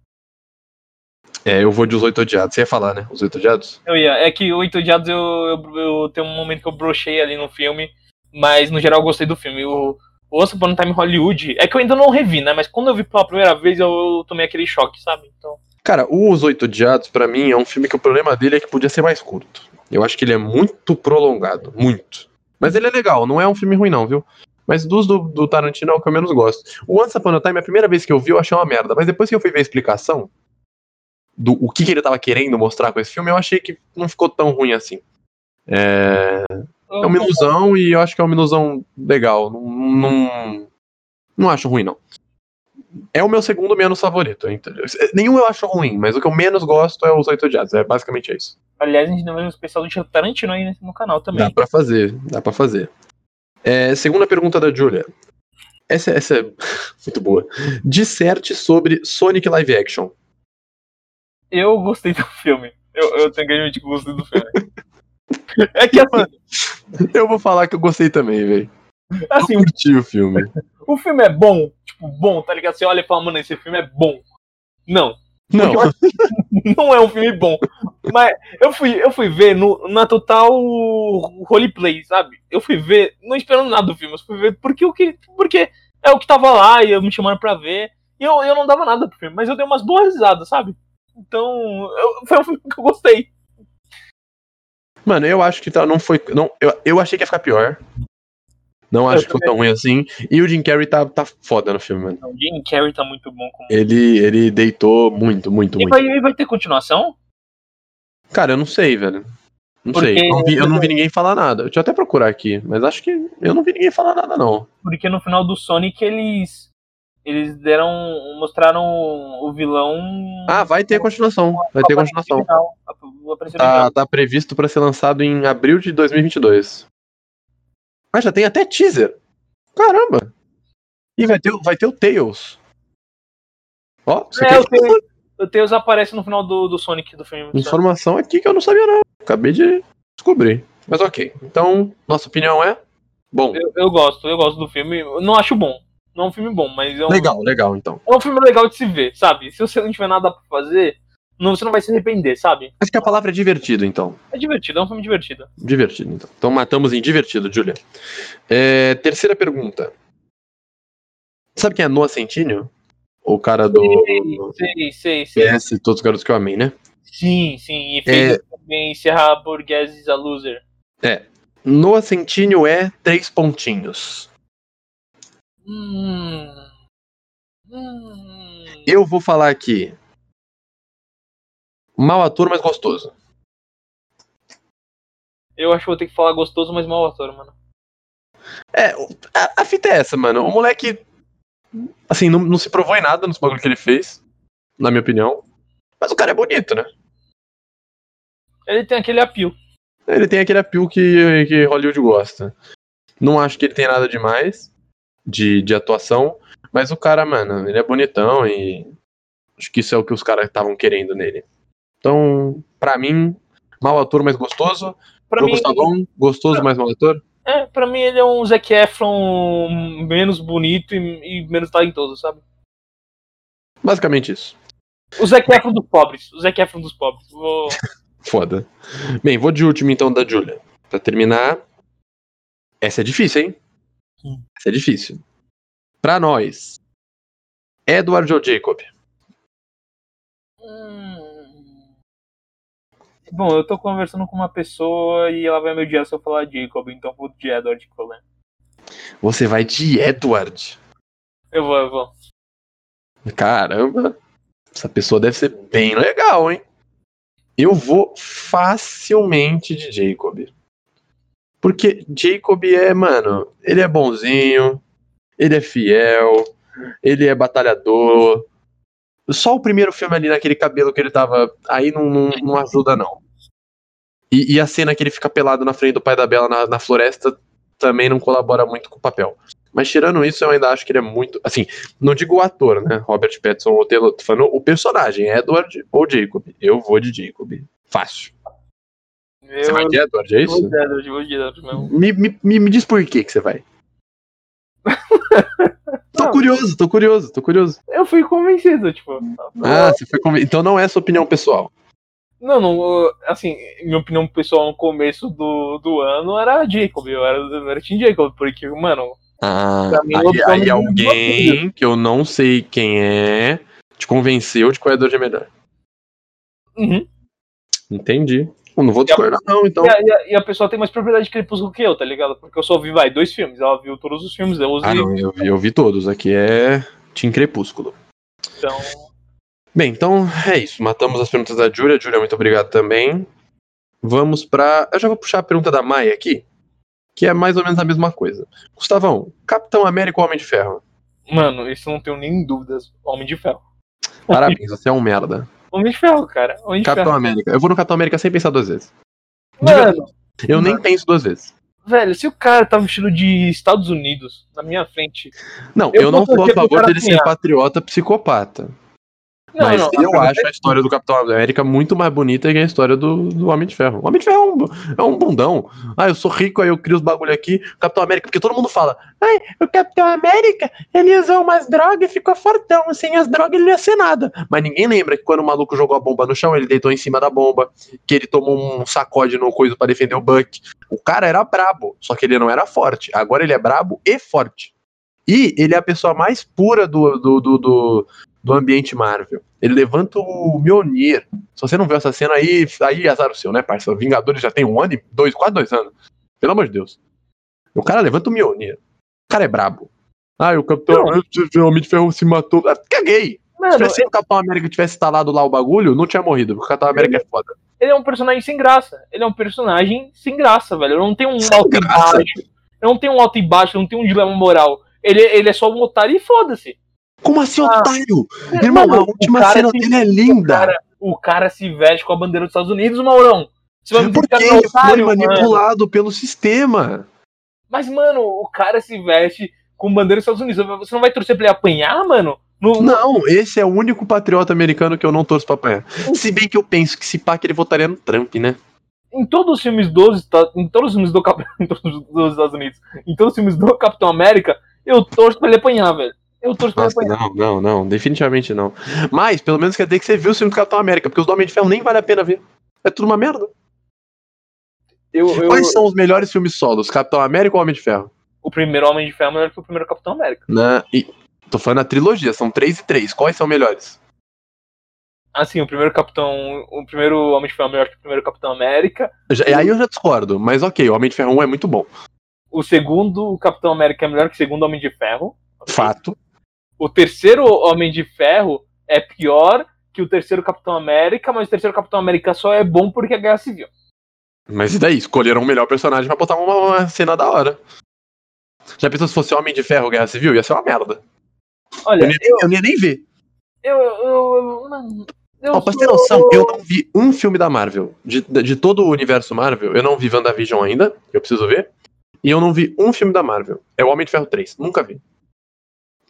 [SPEAKER 1] É, eu vou de Os Oito Odiados. Você ia falar, né? Os Oito Odiados?
[SPEAKER 2] Eu ia. É que Oito Odiados eu, eu, eu tenho um momento que eu brochei ali no filme, mas no geral eu gostei do filme. O, Once Upon a Time Hollywood. É que eu ainda não revi, né? Mas quando eu vi pela primeira vez eu, tomei aquele choque, sabe? Então.
[SPEAKER 1] Cara, o Os Oito Odiados, pra mim, é um filme que o problema dele é que podia ser mais curto. Eu acho que ele é muito prolongado. Muito. Mas ele é legal, não é um filme ruim, não, viu? Mas dos do, do Tarantino é o que eu menos gosto. O Once Upon a Time, a primeira vez que eu vi, eu achei uma merda. Mas depois que eu fui ver a explicação do o que, que ele tava querendo mostrar com esse filme, eu achei que não ficou tão ruim assim. É, é uma ilusão e eu acho que é uma ilusão legal. Não, não, não acho ruim, não. É o meu segundo menos favorito. entendeu? Nenhum eu acho ruim, mas o que eu menos gosto é os Oito Odiados. É basicamente isso.
[SPEAKER 2] Aliás, a gente tem um especial do Tarantino aí no canal também.
[SPEAKER 1] Dá pra fazer, dá pra fazer. É, segunda pergunta da Julia. Essa, essa é muito boa. Disserte sobre Sonic Live Action.
[SPEAKER 2] Eu gostei do filme. Eu, eu tenho que admitir que eu gostei do filme. é que assim.
[SPEAKER 1] Eu vou falar que eu gostei também, velho.
[SPEAKER 2] Assim,
[SPEAKER 1] eu curti o filme.
[SPEAKER 2] O filme é bom, tipo, bom, tá ligado? Você olha e fala, mano, esse filme é bom. Não.
[SPEAKER 1] Não.
[SPEAKER 2] Não é um filme bom. Mas eu fui, eu fui ver no, na total roleplay, sabe? Eu fui ver, não esperando nada do filme, eu fui ver porque o que. Porque é o que tava lá e eu me chamaram pra ver. E eu, eu não dava nada pro filme, mas eu dei umas boas risadas, sabe? Então, eu, foi um filme que eu gostei.
[SPEAKER 1] Mano, eu acho que tá, não foi. Não, eu, eu achei que ia ficar pior. Não acho que ficou tão ruim assim. E o Jim Carrey tá, tá foda no filme, mano.
[SPEAKER 2] O Jim Carrey tá muito bom. Como...
[SPEAKER 1] Ele, ele deitou muito, muito,
[SPEAKER 2] e
[SPEAKER 1] muito.
[SPEAKER 2] Vai, vai ter continuação?
[SPEAKER 1] Cara, eu não sei, velho. Não Porque... sei. Eu não, vi, eu não vi ninguém falar nada. Deixa eu até procurar aqui. Mas acho que eu não vi ninguém falar nada, não.
[SPEAKER 2] Porque no final do Sonic eles. Eles deram. mostraram o vilão.
[SPEAKER 1] Ah, vai ter continuação. Vai ter continuação. Tá, tá previsto para ser lançado em abril de 2022. Mas já tem até teaser. Caramba! E vai ter, vai ter o Tails. Ó, você
[SPEAKER 2] é, o, Tails, o Tails aparece no final do, do Sonic do filme.
[SPEAKER 1] Informação aqui que eu não sabia, não. Acabei de descobrir. Mas ok. Então, nossa opinião é bom.
[SPEAKER 2] Eu, eu gosto, eu gosto do filme. Eu não acho bom. Não é um filme bom, mas é um.
[SPEAKER 1] Legal, legal, então.
[SPEAKER 2] É um filme legal de se ver, sabe? Se você não tiver nada pra fazer, não, você não vai se arrepender, sabe?
[SPEAKER 1] Acho que a palavra é divertido, então.
[SPEAKER 2] É divertido, é um filme divertido.
[SPEAKER 1] Divertido, então. Então matamos em divertido, Julia. É, terceira pergunta. Sabe quem é Noah Centineo? O cara do.
[SPEAKER 2] Sei, sei, sei.
[SPEAKER 1] PS, todos os garotos que eu amei, né?
[SPEAKER 2] Sim, sim. E fez é... também Serra Burgueses a Loser.
[SPEAKER 1] É. Noah Centineo é três pontinhos.
[SPEAKER 2] Hum. Hum.
[SPEAKER 1] Eu vou falar aqui Mal ator, mas gostoso.
[SPEAKER 2] Eu acho que vou ter que falar gostoso, mas mal ator, mano.
[SPEAKER 1] É, a, a fita é essa, mano. O moleque, assim, não, não se provou em nada nos bagulho que ele fez, na minha opinião. Mas o cara é bonito, né?
[SPEAKER 2] Ele tem aquele apio.
[SPEAKER 1] Ele tem aquele apio que, que Hollywood gosta. Não acho que ele tem nada demais de, de atuação, mas o cara, mano, ele é bonitão e acho que isso é o que os caras estavam querendo nele. Então, para mim, mau ator, mas gostoso. Pra Pro mim, Gustavo, gostoso, mas ator.
[SPEAKER 2] É, pra mim ele é um Zac Efron menos bonito e, e menos talentoso, sabe?
[SPEAKER 1] Basicamente isso.
[SPEAKER 2] O Zac Efron dos pobres. O Zac Efron dos pobres. Vou...
[SPEAKER 1] Foda. Bem, vou de último então da Julia. Pra terminar. Essa é difícil, hein? Hum. Essa é difícil. Pra nós. Edward ou Jacob?
[SPEAKER 2] Bom, eu tô conversando com uma pessoa e ela vai me odiar se eu falar Jacob, então vou de Edward Cullen.
[SPEAKER 1] Você vai de Edward?
[SPEAKER 2] Eu vou, eu vou.
[SPEAKER 1] Caramba, essa pessoa deve ser bem legal, hein? Eu vou facilmente de Jacob. Porque Jacob é, mano, ele é bonzinho, ele é fiel, ele é batalhador, Só o primeiro filme ali naquele cabelo que ele tava. Aí não, não, não ajuda, não. E, e, a cena que ele fica pelado na frente do pai da Bela na, na floresta também não colabora muito com o papel. Mas tirando isso, eu ainda acho que ele é muito. Assim, não digo o ator, né? Robert Pattinson ou Taylor, falando o personagem, Edward ou Jacob. Eu vou de Jacob. Fácil.
[SPEAKER 2] Eu,
[SPEAKER 1] Você vai de Edward, é isso?
[SPEAKER 2] Vou de Edward, vou de Edward mesmo.
[SPEAKER 1] Me, me, me, me diz por que que você vai. tô
[SPEAKER 2] Não.
[SPEAKER 1] curioso, tô curioso, tô curioso.
[SPEAKER 2] Eu fui convencido, tipo.
[SPEAKER 1] Ah, você foi conven- Então não é sua opinião pessoal.
[SPEAKER 2] Não, não, assim, minha opinião pessoal no começo do, do ano era Jacob, eu era, eu era Team Jacob, porque, mano,
[SPEAKER 1] Ah,
[SPEAKER 2] mim,
[SPEAKER 1] aí, aí alguém que eu não sei quem é te convenceu de que o Edward é melhor.
[SPEAKER 2] uhum.
[SPEAKER 1] Entendi. Não vou discordar, não, então.
[SPEAKER 2] e, a, e a- e a pessoa tem mais propriedade de Crepúsculo que eu, tá ligado? Porque eu só vi, vai, dois filmes, ela viu todos os filmes, eu
[SPEAKER 1] Ah,
[SPEAKER 2] usei,
[SPEAKER 1] não, eu vi, eu vi todos. Aqui é Team Crepúsculo.
[SPEAKER 2] então,
[SPEAKER 1] Bem, então é isso. Matamos as perguntas da Júlia. Júlia, muito obrigado também. Vamos pra. Eu já vou puxar a pergunta da Maia aqui, que é mais ou menos a mesma coisa. Gustavão, Capitão América ou Homem de Ferro?
[SPEAKER 2] mano, isso eu não tenho nem dúvidas, Homem de Ferro.
[SPEAKER 1] Parabéns, você é um merda.
[SPEAKER 2] Homem de Ferro, cara, Homem
[SPEAKER 1] Capitão
[SPEAKER 2] Ferro.
[SPEAKER 1] América. Eu vou no Capitão América sem pensar duas vezes.
[SPEAKER 2] Mano,
[SPEAKER 1] Eu nem penso duas vezes.
[SPEAKER 2] velho, se o cara tá vestido de Estados Unidos na minha frente.
[SPEAKER 1] Não,
[SPEAKER 2] Eu
[SPEAKER 1] eu, não sou a favor dele ser patriota psicopata.
[SPEAKER 2] Não,
[SPEAKER 1] mas
[SPEAKER 2] não,
[SPEAKER 1] eu acho a história do Capitão América muito mais bonita que a história do, do Homem de Ferro. O Homem de Ferro é um, é um bundão. Ah, eu sou rico, aí eu crio os bagulho aqui. Capitão América, porque todo mundo fala, ai, o Capitão América, ele usou umas drogas e ficou fortão. Sem as drogas ele não ia ser nada. Mas ninguém lembra que quando o maluco jogou a bomba no chão, ele deitou em cima da bomba, que ele tomou um sacode no coisa pra defender o Buck. O cara era brabo, só que ele não era forte. Agora ele é brabo e forte. E ele é a pessoa mais pura do, do, do, do, do ambiente Marvel. Ele levanta o Mjolnir. Se você não viu essa cena aí, aí azar o seu, né, parceiro? Vingadores já tem um ano e dois, quase dois anos. Pelo amor de Deus. O cara levanta o Mjolnir. O cara é brabo. Ah, o Capitão
[SPEAKER 2] Não.
[SPEAKER 1] América, o Homem de Ferro se matou. Ah, caguei! Se
[SPEAKER 2] Mano,
[SPEAKER 1] tivesse o Capitão América tivesse instalado lá o bagulho, não tinha morrido, porque o Capitão América é foda.
[SPEAKER 2] ele é um personagem sem graça. Ele é um personagem sem graça, velho. Eu não tenho um alto e
[SPEAKER 1] graça?
[SPEAKER 2] baixo. Eu não tenho um alto e baixo, eu não tenho um dilema moral. Ele, ele é só um otário e foda-se.
[SPEAKER 1] Como assim,
[SPEAKER 2] Ah.
[SPEAKER 1] otário? Irmão,
[SPEAKER 2] Mano,
[SPEAKER 1] a última
[SPEAKER 2] o
[SPEAKER 1] cena
[SPEAKER 2] se-
[SPEAKER 1] dele é
[SPEAKER 2] O
[SPEAKER 1] linda.
[SPEAKER 2] cara, o cara se veste com a bandeira dos Estados Unidos, Maurão. Você vai me dizer que é
[SPEAKER 1] ele foi
[SPEAKER 2] otário, mano.
[SPEAKER 1] manipulado pelo sistema.
[SPEAKER 2] Mas, mano, o cara se veste com bandeira dos Estados Unidos. Você não vai torcer pra ele apanhar, mano? No-
[SPEAKER 1] Não, esse é o único patriota americano que eu não torço pra apanhar. Se bem que eu penso que se pá que ele votaria no Trump, né?
[SPEAKER 2] em todos os filmes dos em todos os filmes do Cap- em todos os dos Estados Unidos, em todos os filmes do Capitão América, eu torço pra ele apanhar, velho. Eu torço pra
[SPEAKER 1] Nossa,
[SPEAKER 2] apanhar.
[SPEAKER 1] não, não, não, definitivamente não. Mas, pelo menos quer dizer que você viu o filme do Capitão América, porque os do Homem de Ferro nem vale a pena ver. É tudo uma merda.
[SPEAKER 2] Eu, eu-
[SPEAKER 1] Quais são os melhores filmes solos? Capitão América ou Homem de Ferro?
[SPEAKER 2] O primeiro Homem de Ferro é melhor que o primeiro Capitão América.
[SPEAKER 1] Né? E, tô falando a trilogia, são três e três. Quais são melhores?
[SPEAKER 2] Assim, o primeiro Capitão. O primeiro Homem de Ferro é melhor que o primeiro Capitão América.
[SPEAKER 1] Já- aí eu já discordo, mas ok, o Homem de Ferro 1 é muito bom.
[SPEAKER 2] O segundo Capitão América é melhor que o segundo Homem de Ferro. ok?
[SPEAKER 1] Fato.
[SPEAKER 2] O terceiro Homem de Ferro é pior que o terceiro Capitão América, mas o terceiro Capitão América só é bom porque é Guerra Civil.
[SPEAKER 1] Mas e daí? Escolheram o melhor personagem pra botar uma, uma cena da hora. Já pensou se fosse Homem de Ferro Guerra Civil? Ia ser uma merda.
[SPEAKER 2] Olha,
[SPEAKER 1] Eu, nem- eu não ia nem ver.
[SPEAKER 2] eu. eu, eu eu
[SPEAKER 1] Ó, pra ter noção, eu não vi um filme da Marvel. De, de todo o universo Marvel, eu não vi WandaVision ainda, eu preciso ver. E eu não vi um filme da Marvel. É o Homem de Ferro 3. Nunca vi.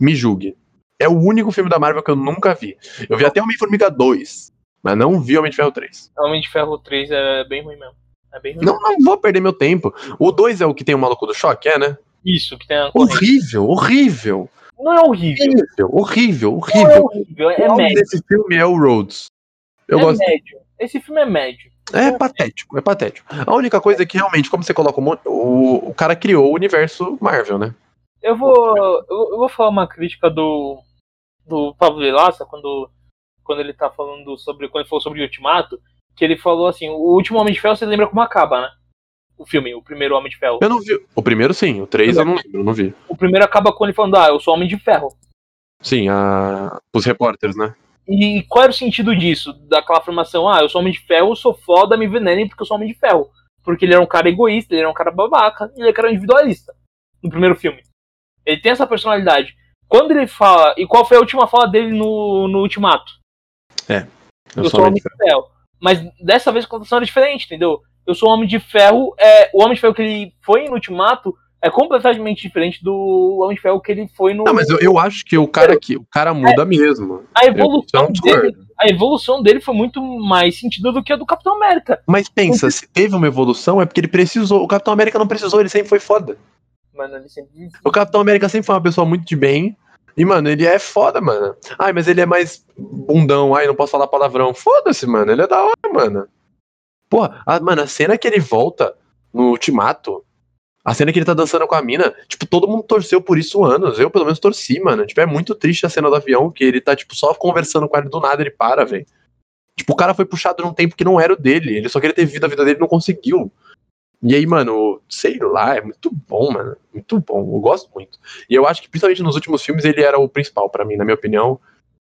[SPEAKER 1] Me julgue. É o único filme da Marvel que eu nunca vi. Eu vi até Homem-Formiga 2, mas não vi Homem de Ferro 3.
[SPEAKER 2] Homem de Ferro 3 é bem ruim mesmo. É bem ruim.
[SPEAKER 1] Não, não vou perder meu tempo. O 2 é o que tem o maluco do choque, é, né?
[SPEAKER 2] Isso, que tem a.
[SPEAKER 1] Horrível, horrível.
[SPEAKER 2] Não é horrível.
[SPEAKER 1] Horrível, horrível,
[SPEAKER 2] Não é
[SPEAKER 1] horrível.
[SPEAKER 2] horrível, é
[SPEAKER 1] O nome
[SPEAKER 2] médio.
[SPEAKER 1] desse filme é o Rhodes. Eu
[SPEAKER 2] é
[SPEAKER 1] gosto.
[SPEAKER 2] médio. Esse filme é médio.
[SPEAKER 1] É patético, é patético. A única coisa é que realmente, como você coloca, o, o, o cara criou o universo Marvel, né?
[SPEAKER 2] Eu vou, eu, vou falar uma crítica do, do Pablo Vilaça quando, quando ele tá falando sobre. Quando ele falou sobre o Ultimato, que ele falou assim, o último Homem de Ferro você lembra como acaba, né? O filme, o primeiro Homem de Ferro.
[SPEAKER 1] Eu não vi. O primeiro sim, o três eu não lembro, eu não vi.
[SPEAKER 2] O primeiro acaba com ele falando, ah, eu sou Homem de Ferro.
[SPEAKER 1] Sim, a... os repórteres, né?
[SPEAKER 2] E qual era o sentido disso? Daquela afirmação, ah, eu sou Homem de Ferro, eu sou foda, me venenem porque eu sou Homem de Ferro. Porque ele era um cara egoísta, ele era um cara babaca, ele era um individualista. No primeiro filme. Ele tem essa personalidade. quando ele fala. E qual foi a última fala dele no, no Ultimato?
[SPEAKER 1] Eu,
[SPEAKER 2] Eu,
[SPEAKER 1] sou
[SPEAKER 2] homem de ferro. Mas dessa vez a condição era diferente, entendeu? Eu sou homem de ferro. É, o homem de ferro que ele foi no Ultimato é completamente diferente do homem de ferro que ele foi no.
[SPEAKER 1] Não, mas eu, eu acho que o cara que o cara muda mesmo.
[SPEAKER 2] a evolução dele. A evolução dele foi muito mais sentido do que a do Capitão América.
[SPEAKER 1] Mas pensa, se teve uma evolução é porque ele precisou. O Capitão América não precisou, ele sempre foi foda.
[SPEAKER 2] Mano, ele sempre.
[SPEAKER 1] O Capitão América sempre foi uma pessoa muito de bem. E, mano, ele é foda, mano. Ai, mas ele é mais bundão. Ai, não posso falar palavrão. Foda-se, mano. Ele é da hora, mano. Porra, a, mano, a cena que ele volta no Ultimato. A cena que ele tá dançando com a mina. Tipo, todo mundo torceu por isso anos. Eu, pelo menos, torci, mano. Tipo, é muito triste a cena do avião. Que ele tá, tipo, só conversando com ela do nada ele para, velho. Tipo, o cara foi puxado num tempo que não era o dele. Ele só queria ter vivido a vida dele e não conseguiu. E aí, mano, sei lá, é muito bom, mano. Muito bom. Eu gosto muito. E eu acho que, principalmente nos últimos filmes, ele era o principal, pra mim, na minha opinião.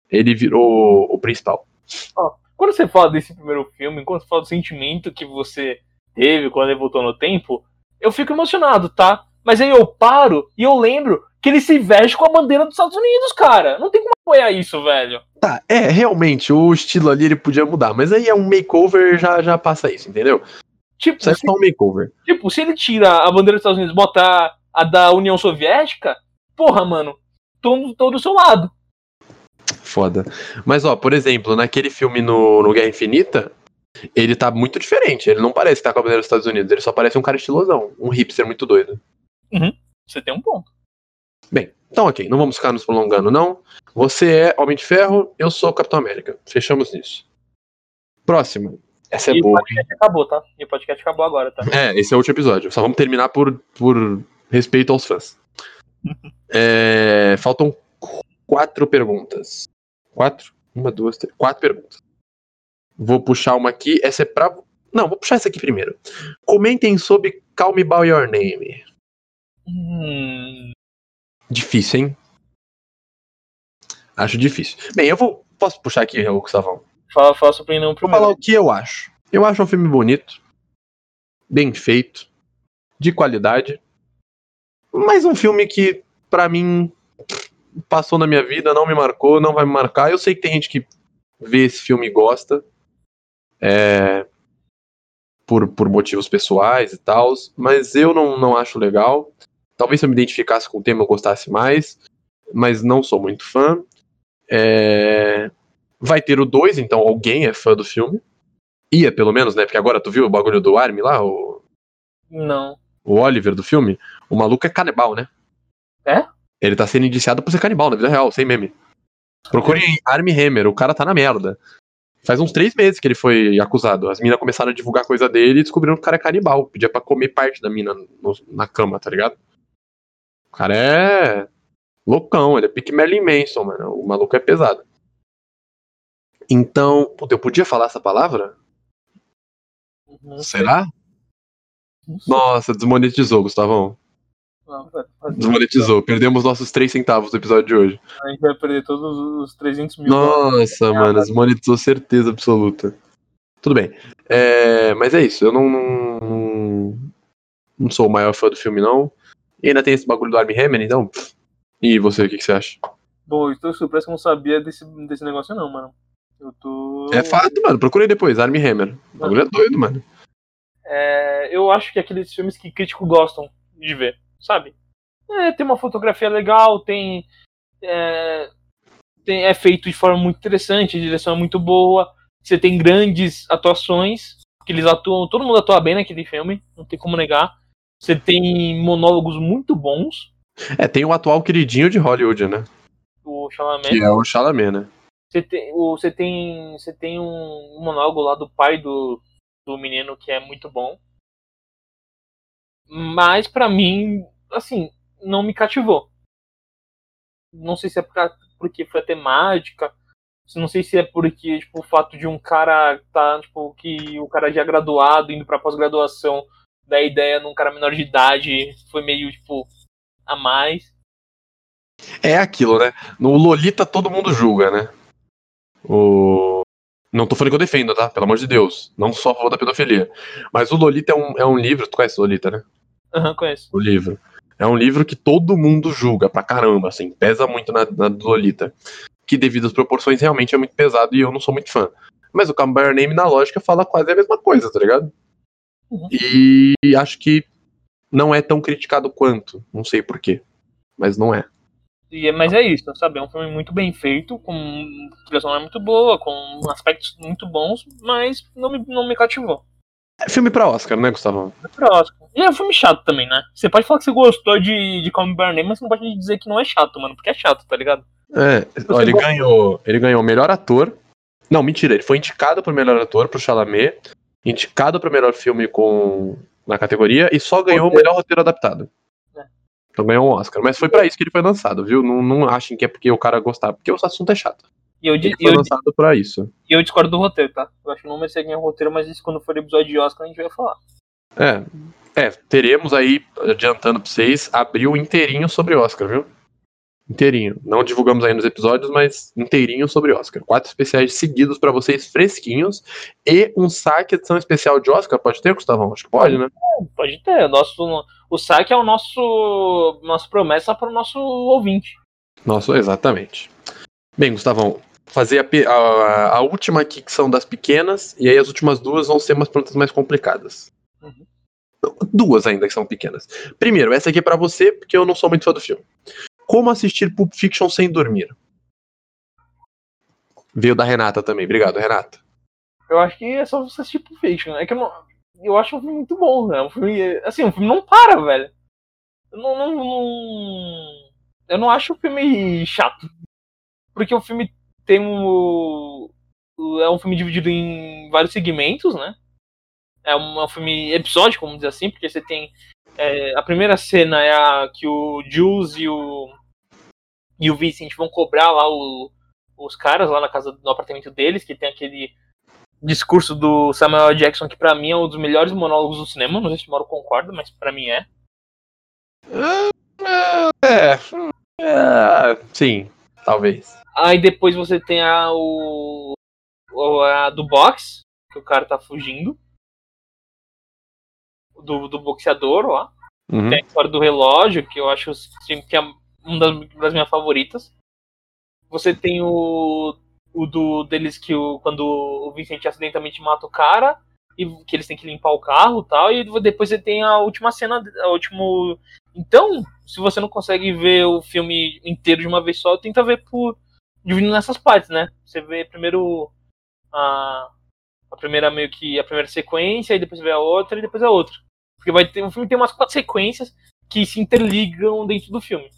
[SPEAKER 1] Ele virou o principal.
[SPEAKER 2] Quando você fala desse primeiro filme, quando você fala do sentimento que você teve quando ele voltou no tempo, eu fico emocionado, tá? Mas aí eu paro e eu lembro que ele se veste com a bandeira dos Estados Unidos, cara. Não tem como apoiar isso, velho.
[SPEAKER 1] Tá, é, realmente, o estilo ali ele podia mudar. Mas aí é um makeover, já, já passa isso, entendeu?
[SPEAKER 2] Tipo, se,
[SPEAKER 1] um makeover.
[SPEAKER 2] tipo, se ele tira a bandeira dos Estados Unidos e botar a da União Soviética, porra, mano, tô, tô do seu lado.
[SPEAKER 1] Foda. Mas, ó, por exemplo, naquele filme no, no Guerra Infinita, ele tá muito diferente. Ele não parece que tá com a bandeira dos Estados Unidos. Ele só parece um cara estilosão. Um hipster muito doido.
[SPEAKER 2] Você tem um ponto.
[SPEAKER 1] Bem, então ok, não vamos ficar nos prolongando, não. Você é Homem de Ferro, eu sou Capitão América. Fechamos nisso. Próxima. Essa é
[SPEAKER 2] e o
[SPEAKER 1] boa. hein?
[SPEAKER 2] podcast acabou, tá? E o podcast acabou agora, tá?
[SPEAKER 1] É, esse é o último episódio. Só vamos terminar por, por respeito aos fãs. É, faltam quatro perguntas. Quatro? Uma, duas, três. Quatro perguntas. Vou puxar uma aqui. Essa é pra. Não, vou puxar essa aqui primeiro. Comentem sobre Call Me By Your Name.
[SPEAKER 2] Hum,
[SPEAKER 1] Difícil, hein? Acho difícil. Bem, eu vou. Posso puxar aqui, ô
[SPEAKER 2] Fala, fala sua opinião
[SPEAKER 1] Vou falar
[SPEAKER 2] primeiro.
[SPEAKER 1] o que eu acho. Eu acho um filme bonito, bem feito, de qualidade, mas um filme que, pra mim, passou na minha vida, não me marcou, não vai me marcar. Eu sei que tem gente que vê esse filme e gosta, é, por, por motivos pessoais e tal, mas eu não, não acho legal. Talvez se eu me identificasse com o tema eu gostasse mais, mas não sou muito fã. É, Vai ter o 2, então alguém é fã do filme. Ia, pelo menos, né? Porque agora tu viu o bagulho do Army lá, o,
[SPEAKER 2] Não.
[SPEAKER 1] o Oliver do filme? O maluco é canibal, né?
[SPEAKER 2] É?
[SPEAKER 1] Ele tá sendo indiciado por ser canibal na vida real, sem meme. Procure em Army Hammer, o cara tá na merda. Faz uns três meses que ele foi acusado. As minas começaram a divulgar coisa dele e descobriram que o cara é canibal. Pedia pra comer parte da mina no- na cama, tá ligado? O cara é loucão, ele é pique Merlin Manson, mano. O maluco é pesado. Então, puta, eu podia falar essa palavra?
[SPEAKER 2] Não.
[SPEAKER 1] Será?
[SPEAKER 2] Não.
[SPEAKER 1] Nossa, desmonetizou, Gustavão.
[SPEAKER 2] Não.
[SPEAKER 1] Desmonetizou. Perdemos nossos 3 centavos do episódio de hoje.
[SPEAKER 2] A gente vai perder todos os 300 mil.
[SPEAKER 1] Nossa, mano, desmonetizou certeza absoluta. Tudo bem. É, mas é isso, eu não, não. Não sou o maior fã do filme, não. E ainda tem esse bagulho do Armie Hammer, então. E você, o que, que você acha?
[SPEAKER 2] Bom, eu estou surpreso que eu não sabia desse, desse negócio, não, mano. Eu tô.
[SPEAKER 1] É fato, mano. Procurei depois, Armie Hammer. O bagulho é doido, mano.
[SPEAKER 2] É, eu acho que é aqueles filmes que críticos gostam de ver, sabe? É, tem uma fotografia legal, tem, é, tem- é feito de forma muito interessante, a direção é muito boa, você tem grandes atuações, que eles atuam, todo mundo atua bem naquele filme, não tem como negar. Você tem monólogos muito bons,
[SPEAKER 1] É, tem o atual queridinho de Hollywood, né?
[SPEAKER 2] o Chalamet.
[SPEAKER 1] Que é o Chalamet, né?
[SPEAKER 2] Você tem, você tem, você tem um monólogo lá do pai do, do menino que é muito bom. Mas pra mim, assim, não me cativou. Não sei se é porque foi a temática. Não sei se é porque, tipo, o fato de um cara tá, tipo, que o cara já é graduado, indo pra pós-graduação, da ideia num cara menor de idade, foi meio, tipo, a mais.
[SPEAKER 1] É aquilo, né? No Lolita todo mundo julga, né? O... Não tô falando que eu defendo, tá? Pelo amor de Deus. Não sou a favor da pedofilia. Mas o Lolita é um, é um livro. Tu conhece o Lolita, né?
[SPEAKER 2] Aham, conheço.
[SPEAKER 1] O livro. É um livro que todo mundo julga pra caramba, assim, pesa muito na, na do Lolita. Que devido às proporções realmente é muito pesado e eu não sou muito fã. Mas o Come By Your Name, na lógica, fala quase a mesma coisa, tá ligado?
[SPEAKER 2] Uhum.
[SPEAKER 1] E acho que não é tão criticado quanto. Não sei porquê. Mas não é.
[SPEAKER 2] E, é- mas é isso, sabe? É um filme muito bem feito, com trilha sonora muito boa, com aspectos muito bons, mas não me, não me cativou.
[SPEAKER 1] É filme pra Oscar, né, Gustavo?
[SPEAKER 2] É próximo. E é um filme chato também, né? Você pode falar que você gostou de, de Come By Your Name, mas você não pode dizer que não é chato, mano, porque é chato, tá ligado?
[SPEAKER 1] É, ó, ele
[SPEAKER 2] gosta-
[SPEAKER 1] ganhou, ele ganhou melhor ator. Não, mentira, ele foi indicado pro melhor ator pro Chalamet, indicado pro melhor filme com na categoria e só ganhou o melhor roteiro adaptado.
[SPEAKER 2] É.
[SPEAKER 1] Então ganhou um Oscar, mas foi pra isso que ele foi lançado, viu? Não, não achem que é porque o cara gostava, porque o assunto é chato.
[SPEAKER 2] E eu,
[SPEAKER 1] Ele foi
[SPEAKER 2] eu,
[SPEAKER 1] lançado pra isso.
[SPEAKER 2] e eu discordo do roteiro, tá? Eu acho que não merecia ganhar o roteiro, mas isso quando for episódio de Oscar a gente vai falar.
[SPEAKER 1] É, é, teremos aí, adiantando pra vocês, abril inteirinho sobre Oscar, viu? Inteirinho. Não divulgamos aí nos episódios, mas inteirinho sobre Oscar. Quatro especiais seguidos pra vocês, fresquinhos. E um saque edição especial de Oscar. Pode ter, Gustavão? Acho que pode, né?
[SPEAKER 2] Pode ter. O, nosso, o saque é o nosso nossa promessa para o nosso ouvinte.
[SPEAKER 1] Nossa, exatamente. Bem, Gustavão, fazer a, a- a última aqui, que são das pequenas, e aí as últimas duas vão ser umas perguntas mais complicadas.
[SPEAKER 2] Uhum.
[SPEAKER 1] Duas ainda que são pequenas. Primeiro, essa aqui é pra você, porque eu não sou muito fã do filme. Como assistir Pulp Fiction sem dormir? Veio da Renata também. Obrigado, Renata.
[SPEAKER 2] Eu acho que é só você assistir Pulp Fiction. É que eu não. Eu acho um filme muito bom, né? Um filme. Assim, um filme não para, velho. Eu não. não, não- eu não acho o filme chato. Porque o filme tem um. É um filme dividido em vários segmentos, né? É um, é um filme episódico, vamos dizer assim, porque você tem. É, a primeira cena é a que o Jules e o. E o Vincent vão cobrar lá o- os caras lá na casa no apartamento deles, que tem aquele discurso do Samuel. Jackson, que pra mim é um dos melhores monólogos do cinema. Não sei se o Mauro concorda, mas pra mim é.
[SPEAKER 1] É. é, sim, talvez.
[SPEAKER 2] Aí depois você tem a, o- a do box, que o cara tá fugindo. Do, do boxeador lá.
[SPEAKER 1] Uhum.
[SPEAKER 2] Tem a história do relógio, que eu acho que é uma das, das minhas favoritas. Você tem o, o do deles que o, quando o Vincent acidentalmente mata o cara e que eles têm que limpar o carro e tal. E depois você tem a última cena, a último. Então, se você não consegue ver o filme inteiro de uma vez só, tenta ver por dividindo nessas partes, né? Você vê primeiro a, a primeira meio que a primeira sequência, e depois vê a outra e depois a outra. Porque vai ter, o filme tem umas quatro sequências que se interligam dentro do filme.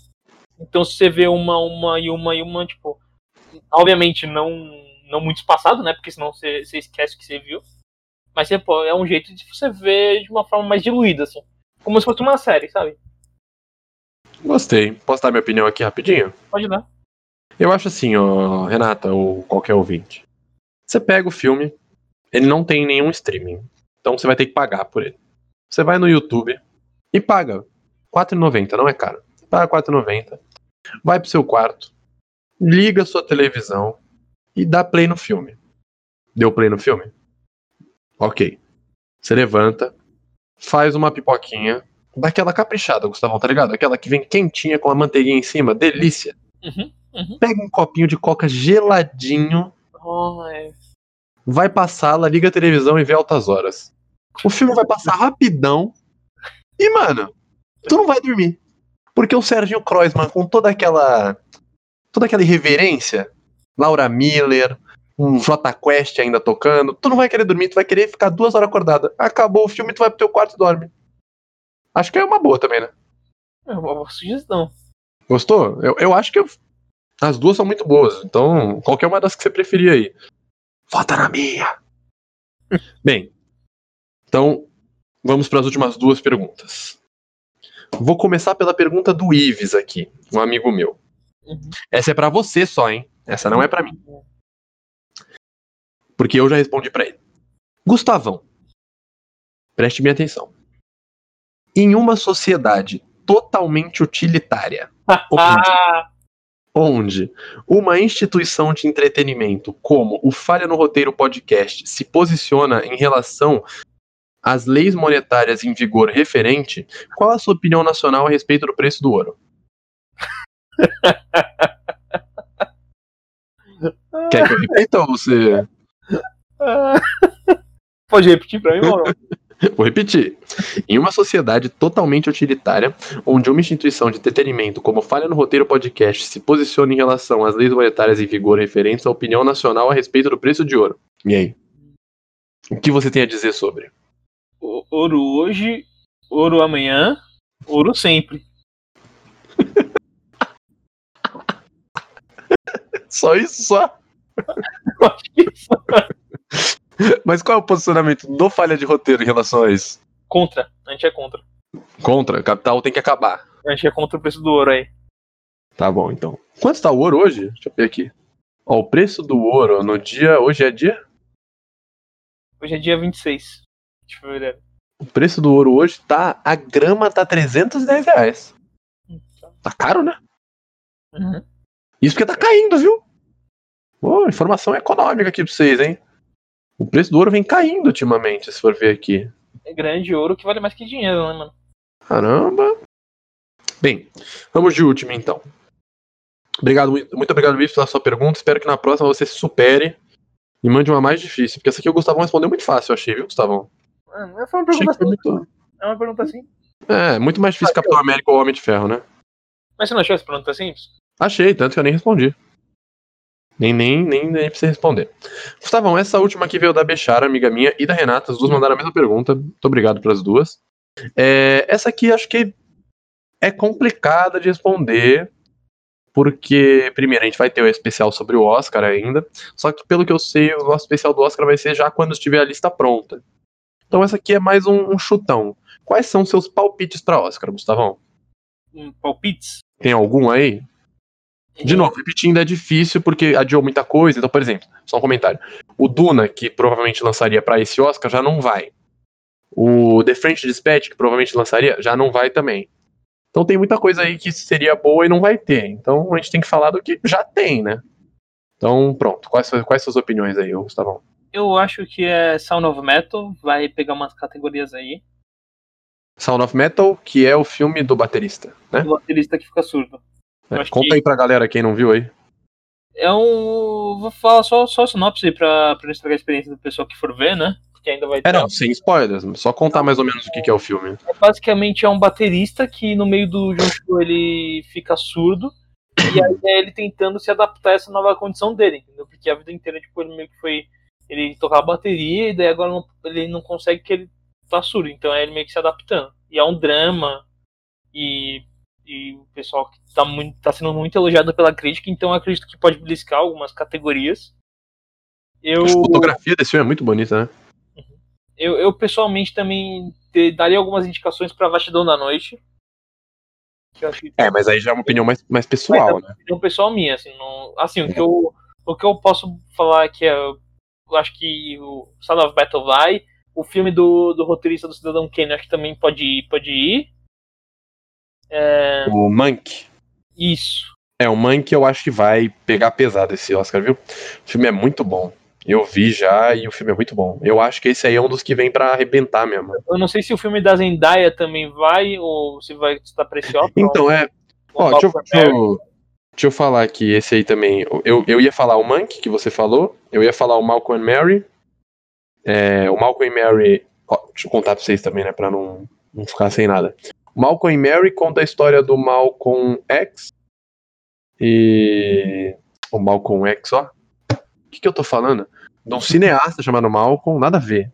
[SPEAKER 2] Então se você vê uma, uma e uma e uma, tipo. Obviamente não, não muito espaçado, né? Porque senão você, você esquece o que você viu. Mas você, pô, é um jeito de você ver de uma forma mais diluída, assim. Como se fosse uma série, sabe?
[SPEAKER 1] Gostei. Posso dar minha opinião aqui rapidinho?
[SPEAKER 2] Pode dar.
[SPEAKER 1] Eu acho assim, ó, Renata, ou qualquer ouvinte. Você pega o filme, ele não tem nenhum streaming. Então você vai ter que pagar por ele. Você vai no YouTube e paga. R$4,90, não é caro. Paga R$4,90. Vai pro seu quarto, liga sua televisão e dá play no filme. Deu play no filme? Ok. Você levanta, faz uma pipoquinha, daquela caprichada, Gustavão, tá ligado? Aquela que vem quentinha com a manteiguinha em cima, delícia
[SPEAKER 2] Uhum. Uhum.
[SPEAKER 1] pega um copinho de coca geladinho,
[SPEAKER 2] Oh, é.
[SPEAKER 1] vai pra sala, liga a televisão e vê altas horas. O filme vai passar rapidão e, mano, tu não vai dormir. Porque o Serginho Kreuzmann, com toda aquela. toda aquela irreverência, Laura Miller, um J Quest ainda tocando, tu não vai querer dormir, tu vai querer ficar duas horas acordada. Acabou o filme, tu vai pro teu quarto e dorme. Acho que é uma boa também, né?
[SPEAKER 2] É uma boa sugestão.
[SPEAKER 1] Gostou? Eu, eu acho que eu- as duas são muito boas. Então, qualquer uma das que você preferir aí. Vota na minha! Bem, então vamos para as últimas duas perguntas. Vou começar pela pergunta do Ives aqui, um amigo meu.
[SPEAKER 2] Uhum.
[SPEAKER 1] Essa é para você só, hein? Essa não é para mim, porque eu já respondi para ele. Gustavão, preste bem atenção. Em uma sociedade totalmente utilitária,
[SPEAKER 2] Ah,
[SPEAKER 1] onde uma instituição de entretenimento como o Falha no Roteiro Podcast se posiciona em relação as leis monetárias em vigor referente, qual a sua opinião nacional a respeito do preço do ouro? Quer que eu repita ou você.
[SPEAKER 2] Pode repetir pra mim, mano?
[SPEAKER 1] Vou repetir. Em uma sociedade totalmente utilitária, onde uma instituição de entretenimento como Falha no Roteiro Podcast se posiciona em relação às leis monetárias em vigor referentes à opinião nacional a respeito do preço de ouro. E aí? O que você tem a dizer sobre?
[SPEAKER 2] Ouro hoje, ouro amanhã, ouro sempre.
[SPEAKER 1] Só isso, só? Mas qual é o posicionamento do Falha de Roteiro em relação a isso?
[SPEAKER 2] Contra. A gente é contra.
[SPEAKER 1] Contra, capital tem que acabar.
[SPEAKER 2] A gente é contra o preço do ouro aí.
[SPEAKER 1] Tá bom, então. Quanto está o ouro hoje? Deixa eu ver aqui. Ó, o preço do ouro no dia. Hoje é dia?
[SPEAKER 2] Hoje é dia 26 de fevereiro.
[SPEAKER 1] O preço do ouro hoje tá. A grama tá 310 reais. Tá caro, né?
[SPEAKER 2] Uhum.
[SPEAKER 1] Isso porque tá caindo, viu? Ô, informação econômica aqui pra vocês, hein? O preço do ouro vem caindo ultimamente, se for ver aqui.
[SPEAKER 2] É grande ouro que vale mais que dinheiro, né, mano?
[SPEAKER 1] Caramba. Bem, vamos de último então. Obrigado, muito muito obrigado, Luiz, pela sua pergunta. Espero que na próxima você se supere e mande uma mais difícil. Porque essa aqui o Gustavão respondeu muito fácil, eu achei, viu, Gustavão?
[SPEAKER 2] Ah, Foi uma
[SPEAKER 1] Achei
[SPEAKER 2] pergunta assim.
[SPEAKER 1] muito.
[SPEAKER 2] É uma pergunta assim.
[SPEAKER 1] É, muito mais difícil Capitão América ou Homem de Ferro, né?
[SPEAKER 2] Mas você não achou essa pergunta simples?
[SPEAKER 1] Achei, tanto que eu nem respondi. Nem, nem, nem, nem pra você responder. Gustavão, essa última aqui veio da Bechara, amiga minha, e da Renata. As duas mandaram a mesma pergunta. Muito obrigado pelas duas. É, essa aqui acho que é complicada de responder. Porque, primeiro, a gente vai ter o especial sobre o Oscar ainda. Só que, pelo que eu sei, o nosso especial do Oscar vai ser já quando estiver a lista pronta. Então, essa aqui é mais um, um chutão. Quais são seus palpites para Oscar, Gustavão?
[SPEAKER 2] Um palpites?
[SPEAKER 1] Tem algum aí? De novo, repetindo é difícil porque adiou muita coisa. Então, por exemplo, só um comentário. O Duna, que provavelmente lançaria pra esse Oscar, já não vai. O The French Dispatch, que provavelmente lançaria, já não vai também. Então tem muita coisa aí que seria boa e não vai ter. Então a gente tem que falar do que já tem, né? Então, pronto. Quais, quais suas opiniões aí, Gustavão?
[SPEAKER 2] Eu acho que é Sound of Metal, vai pegar umas categorias aí.
[SPEAKER 1] Sound of Metal, que é o filme do baterista, né?
[SPEAKER 2] Do baterista que fica surdo.
[SPEAKER 1] É, Conta
[SPEAKER 2] que-
[SPEAKER 1] aí pra galera quem não viu aí.
[SPEAKER 2] É um. Vou falar só, só a sinopse pra, pra não estragar a experiência do pessoal que for ver, né? Porque ainda vai ter.
[SPEAKER 1] É, não, sem spoilers. Só contar mais ou menos o que, que é o filme.
[SPEAKER 2] Basicamente é um baterista que no meio do show ele fica surdo. E aí é ele tentando se adaptar a essa nova condição dele, entendeu? Porque a vida inteira, tipo, ele meio que foi. Ele tocava bateria e daí agora não- ele não consegue que ele tá surdo. Então é ele meio que se adaptando. E é um drama. E, e o pessoal que tá, muito, tá sendo muito elogiado pela crítica, então acredito que pode beliscar algumas categorias. Eu,
[SPEAKER 1] A fotografia desse filme é muito bonita, né?
[SPEAKER 2] eu, eu pessoalmente também daria algumas indicações pra Vastidão da Noite. Que
[SPEAKER 1] É, mas aí já é uma opinião mais, mais pessoal, né?
[SPEAKER 2] opinião pessoal minha, assim, não, assim o, que eu, o que eu posso falar é que é, acho que o Sound of Battle vai, o filme do, do roteirista do Cidadão Kane acho que também pode ir, pode ir. É,
[SPEAKER 1] O Monk.
[SPEAKER 2] isso.
[SPEAKER 1] É, o Monk eu acho que vai pegar pesado esse Oscar, viu? O filme é muito bom. Eu vi já e o filme é muito bom. Eu acho que esse aí é um dos que vem pra arrebentar mesmo.
[SPEAKER 2] Eu não sei se o filme da Zendaya também vai, ou se vai estar precioso.
[SPEAKER 1] Então, é. Ó, deixa eu, deixa, eu, deixa eu falar aqui, esse aí também. Eu, eu ia falar o Monk, que você falou. Eu ia falar o Malcolm Mary. É, o Malcolm Mary. Ó, deixa eu contar pra vocês também, né? Pra não, não ficar sem nada. O Malcolm Mary conta a história do Malcolm X. E. O Malcolm X, ó. O que, que eu tô falando? De um cineasta chamado Malcolm, nada a ver.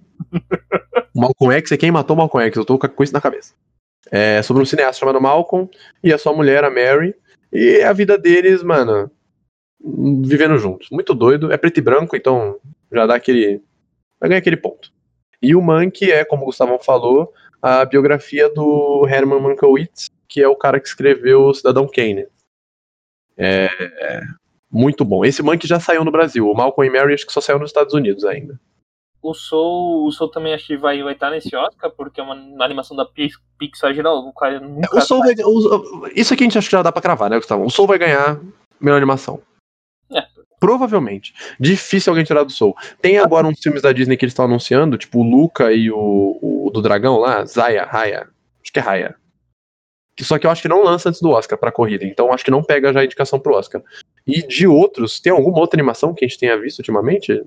[SPEAKER 1] O Malcolm X é quem matou o Malcolm X, eu tô com isso na cabeça. É sobre um cineasta chamado Malcolm e a sua mulher, a Mary. E a vida deles, mano, vivendo juntos. Muito doido. É preto e branco, então já dá aquele. Vai ganhar aquele ponto. E o Mank é, como o Gustavão falou, a biografia do Herman Mankiewicz, que é o cara que escreveu o Cidadão Kane. É, é muito bom. Esse Mank já saiu no Brasil. O Malcolm e Mary acho que só saiu nos Estados Unidos ainda.
[SPEAKER 2] O Soul, o Soul também acho que vai vai estar nesse Oscar, porque é uma, uma animação da Pix- Pixar geral. O cara nunca
[SPEAKER 1] O Soul vai, o- isso aqui a gente acha que já dá pra cravar, né, Gustavo? O Soul vai ganhar melhor animação.
[SPEAKER 2] É.
[SPEAKER 1] Provavelmente. Difícil alguém tirar do Soul. Tem agora uns filmes da Disney que eles estão anunciando, tipo o Luca e o, o do dragão lá, Zaya, Raya. Acho que é Raya. Só que eu acho que não lança antes do Oscar pra corrida, então acho que não pega já a indicação pro Oscar. E de outros, tem alguma outra animação que a gente tenha visto ultimamente?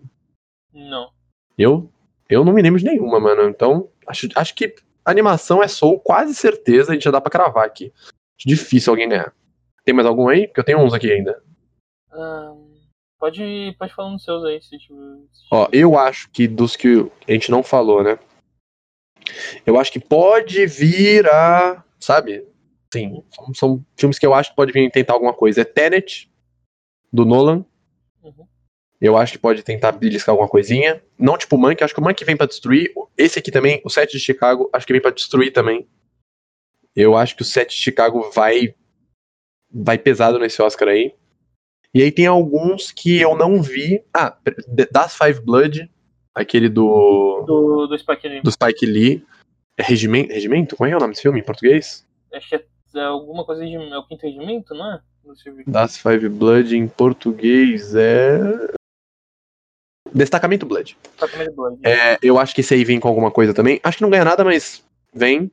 [SPEAKER 2] Não.
[SPEAKER 1] Eu, eu não me lembro de nenhuma, mano. Então, acho, acho que animação é Soul, quase certeza, a gente já dá pra cravar aqui. Acho difícil alguém ganhar. Tem mais algum aí? Porque eu tenho uns aqui ainda.
[SPEAKER 2] Pode, pode falar nos seus aí, se tiver.
[SPEAKER 1] Ó, eu acho que dos que a gente não falou, né? Eu acho que pode vir a. Sabe? Sim, são, são filmes que eu acho que pode vir tentar alguma coisa. É Tenet, do Nolan. Eu acho que pode tentar beliscar alguma coisinha. Não tipo o Monkey, acho que o Monkey vem pra destruir. Esse aqui também, o 7 de Chicago, acho que vem pra destruir também. Eu acho que o 7 de Chicago vai vai pesado nesse Oscar aí. E aí tem alguns que eu não vi. Ah, Das Five Blood, aquele do
[SPEAKER 2] Do, do Spike Lee.
[SPEAKER 1] do Spike Lee. É Regimento? Regimento? Como é o nome desse filme em português?
[SPEAKER 2] Acho que é, é alguma coisa de. É o quinto regimento, não é?
[SPEAKER 1] Das Five Blood em português é. Destacamento Blood.
[SPEAKER 2] Exatamente Blood.
[SPEAKER 1] É, eu acho que esse aí vem com alguma coisa também. Acho que não ganha nada, mas vem.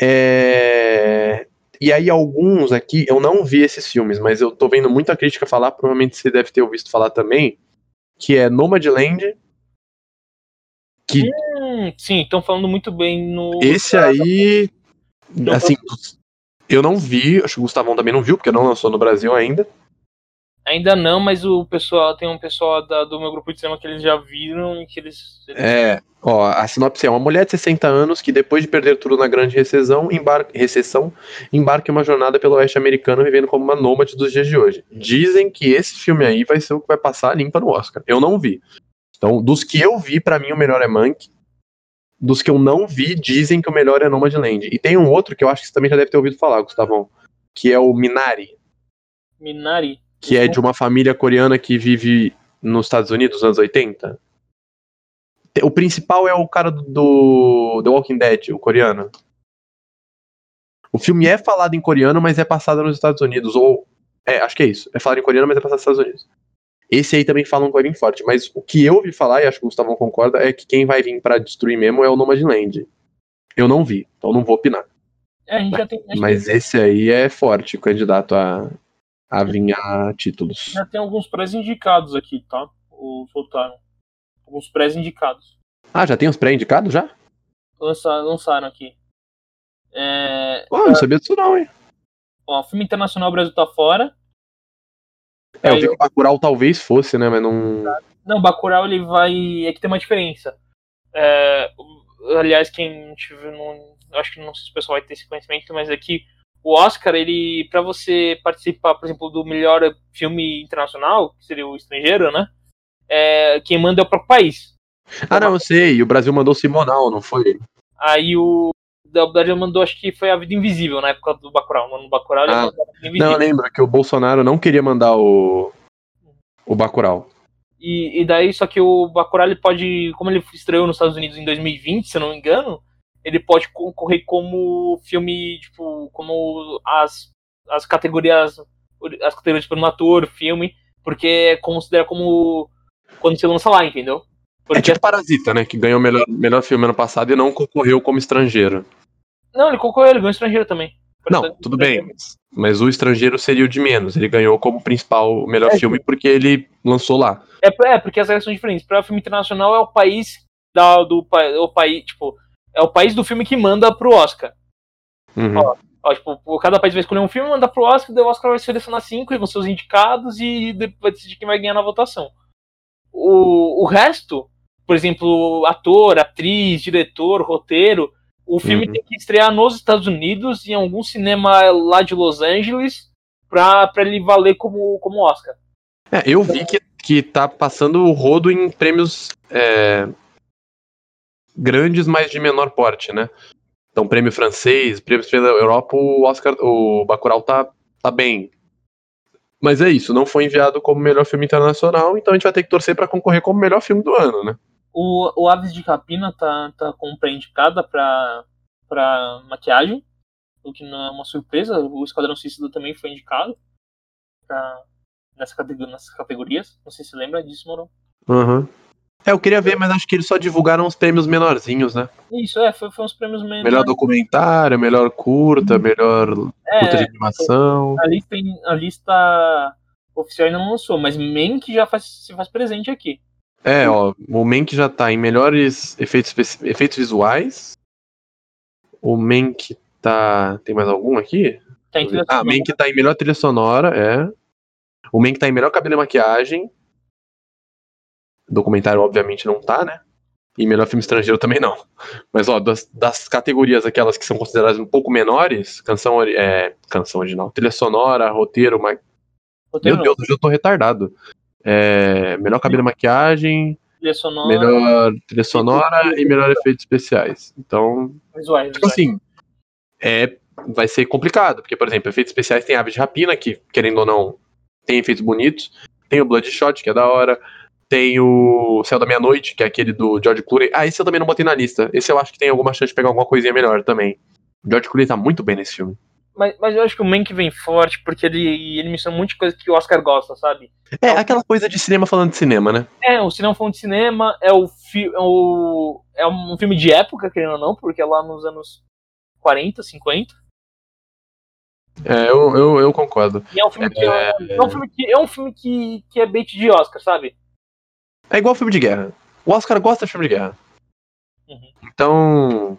[SPEAKER 1] É, E aí, alguns aqui, eu não vi esses filmes, mas eu tô vendo muita crítica falar, provavelmente você deve ter ouvido falar também, que é Nomadland. Que
[SPEAKER 2] Hum, sim, estão falando muito bem no.
[SPEAKER 1] esse aí, assim, eu não vi, acho que o Gustavão também não viu, porque não lançou no Brasil ainda.
[SPEAKER 2] Ainda não, mas o pessoal tem um pessoal da- do meu grupo de cinema que eles já viram e que eles. eles-
[SPEAKER 1] É, ó, a sinopse é uma mulher de 60 anos que depois de perder tudo na grande recessão, embarca, recessão, embarca em uma jornada pelo oeste americano vivendo como uma nômade dos dias de hoje. Dizem que esse filme aí vai ser o que vai passar limpa no Oscar. Eu não vi. Então, dos que eu vi, pra mim o melhor é Monk. Dos que eu não vi, dizem que o melhor é Nomadland. E tem um outro que eu acho que você também já deve ter ouvido falar, Gustavão, que é o Minari,
[SPEAKER 2] Minari.
[SPEAKER 1] Que é de uma família coreana que vive nos Estados Unidos nos anos 80. Te- O principal é o cara do, do The Walking Dead, o coreano. O filme é falado em coreano, mas é passado nos Estados Unidos. Ou. É, acho que é isso. É falado em coreano, mas é passado nos Estados Unidos. Esse aí também fala um coreano forte. Mas o que eu ouvi falar, e acho que o Gustavão concorda, é que quem vai vir pra destruir mesmo é o Nomadland. Eu não vi, então não vou opinar.
[SPEAKER 2] É, tem.
[SPEAKER 1] Mas
[SPEAKER 2] que
[SPEAKER 1] esse aí é forte, candidato a, a vir a títulos.
[SPEAKER 2] já tem alguns pré-indicados aqui, tá? O Soltaram. Alguns pré-indicados.
[SPEAKER 1] Ah, já tem os pré-indicados já?
[SPEAKER 2] Lançaram, lançaram aqui. É,
[SPEAKER 1] Ah, não sabia disso não, hein?
[SPEAKER 2] ó, filme internacional Brasil tá fora.
[SPEAKER 1] É, eu vi que o Bacurau talvez fosse, né, mas não...
[SPEAKER 2] Não, Bacurau ele vai. É que tem uma diferença. É, aliás, quem tiver. Não, eu acho que não sei se o pessoal vai ter esse conhecimento, mas aqui o Oscar, ele. para você participar, por exemplo, do melhor filme internacional, que seria o estrangeiro, né? É, quem manda é o próprio país.
[SPEAKER 1] Ah, não, eu sei, o Brasil mandou Simonal, não foi?
[SPEAKER 2] Aí o. Da Brasil mandou, acho que foi A Vida Invisível na época do Bacurau. No Bacurau ele
[SPEAKER 1] Ah.
[SPEAKER 2] mandou A Vida
[SPEAKER 1] Não,
[SPEAKER 2] Invisível.
[SPEAKER 1] eu lembro que o Bolsonaro não queria mandar o... o Bacurau.
[SPEAKER 2] E, e daí, só que o Bacurau, ele pode, como ele estreou nos Estados Unidos em 2020, se eu não me engano, ele pode concorrer como filme, tipo, como as, as categorias, as categorias no ator, filme, porque considera como quando você lança lá, entendeu?
[SPEAKER 1] É
[SPEAKER 2] Porque,
[SPEAKER 1] tipo Parasita, né, que ganhou o melhor, melhor filme ano passado e não concorreu como estrangeiro.
[SPEAKER 2] não, ele concorreu, ele ganhou estrangeiro também.
[SPEAKER 1] Não, tudo bem, mas, mas o estrangeiro seria o de menos. Ele ganhou como principal o melhor
[SPEAKER 2] É,
[SPEAKER 1] filme porque ele lançou lá.
[SPEAKER 2] É, é, porque as regras são diferentes. Para filme internacional é o país da, do é o país, tipo, é o país do filme que manda pro Oscar.
[SPEAKER 1] Uhum.
[SPEAKER 2] Ó, tipo, o- cada país vai escolher um filme, mandar pro Oscar, daí o Oscar vai selecionar cinco e vão ser os indicados e vai decidir quem vai ganhar na votação. O, o resto, por exemplo, ator, atriz, diretor, roteiro, o filme
[SPEAKER 1] Uhum.
[SPEAKER 2] tem que estrear nos Estados Unidos em algum cinema lá de Los Angeles pra, pra ele valer como, como Oscar.
[SPEAKER 1] É, eu vi que, que tá passando o rodo em prêmios é, grandes, mas de menor porte, né? Então, prêmio francês, prêmios pela Europa, o Oscar, o Bacurau tá, tá bem. Mas é isso, não foi enviado como melhor filme internacional, então a gente vai ter que torcer pra concorrer como melhor filme do ano, né?
[SPEAKER 2] O, o Aves de Rapina tá, tá como pré-indicada pra, pra maquiagem, o que não é uma surpresa. O Esquadrão Suicida também foi indicado pra nessa categoria, nessas categorias. Não sei se lembra disso, Moron.
[SPEAKER 1] Uhum. É, eu queria ver, mas acho que eles só divulgaram os prêmios menorzinhos, né?
[SPEAKER 2] Isso, é, foi, foi uns prêmios menores.
[SPEAKER 1] Melhor documentário, melhor curta, melhor
[SPEAKER 2] É,
[SPEAKER 1] curta de animação.
[SPEAKER 2] a lista, a lista oficial ainda não lançou, mas Mank já faz, se faz presente aqui.
[SPEAKER 1] É, ó, o Mank já tá em melhores efeitos, efeitos visuais. O Mank tá. Tem mais algum aqui?
[SPEAKER 2] Tá em trilha
[SPEAKER 1] Ah. Mank tá em melhor trilha sonora, é. O Mank tá em melhor cabelo e maquiagem. Documentário, obviamente, não tá, né? E melhor filme estrangeiro também não. Mas, ó, das, das categorias, aquelas que são consideradas um pouco menores, canção, é, canção original, trilha sonora, roteiro, ma...
[SPEAKER 2] Roteiro
[SPEAKER 1] Meu
[SPEAKER 2] não,
[SPEAKER 1] Deus, hoje eu tô retardado. É, melhor cabelo e maquiagem,
[SPEAKER 2] trilha sonora,
[SPEAKER 1] melhor trilha sonora e melhor efeitos especiais. Então,
[SPEAKER 2] visuais.
[SPEAKER 1] tipo assim, é, vai ser complicado, porque, por exemplo, efeitos especiais tem Aves de Rapina, que, querendo ou não, tem efeitos bonitos. Tem o Bloodshot, que é da hora. Tem o Céu da Meia-Noite, que é aquele do George Clooney. Ah, esse eu também não botei na lista. Esse eu acho que tem alguma chance de pegar alguma coisinha melhor também. O George Clooney tá muito bem nesse filme.
[SPEAKER 2] Mas, mas eu acho que o Mank vem forte porque ele, ele menciona um monte de coisa que o Oscar gosta, sabe?
[SPEAKER 1] É, aquela coisa de cinema falando de cinema, né?
[SPEAKER 2] É, o cinema falando de cinema, é o, fi, é o é um filme de época, querendo ou não, porque é lá nos anos 40, 50.
[SPEAKER 1] É, eu, eu, eu concordo.
[SPEAKER 2] E é um filme que é, é um filme que é um filme que, que é bait de Oscar, sabe?
[SPEAKER 1] É igual filme de guerra. O Oscar gosta de filme de guerra.
[SPEAKER 2] Uhum.
[SPEAKER 1] Então.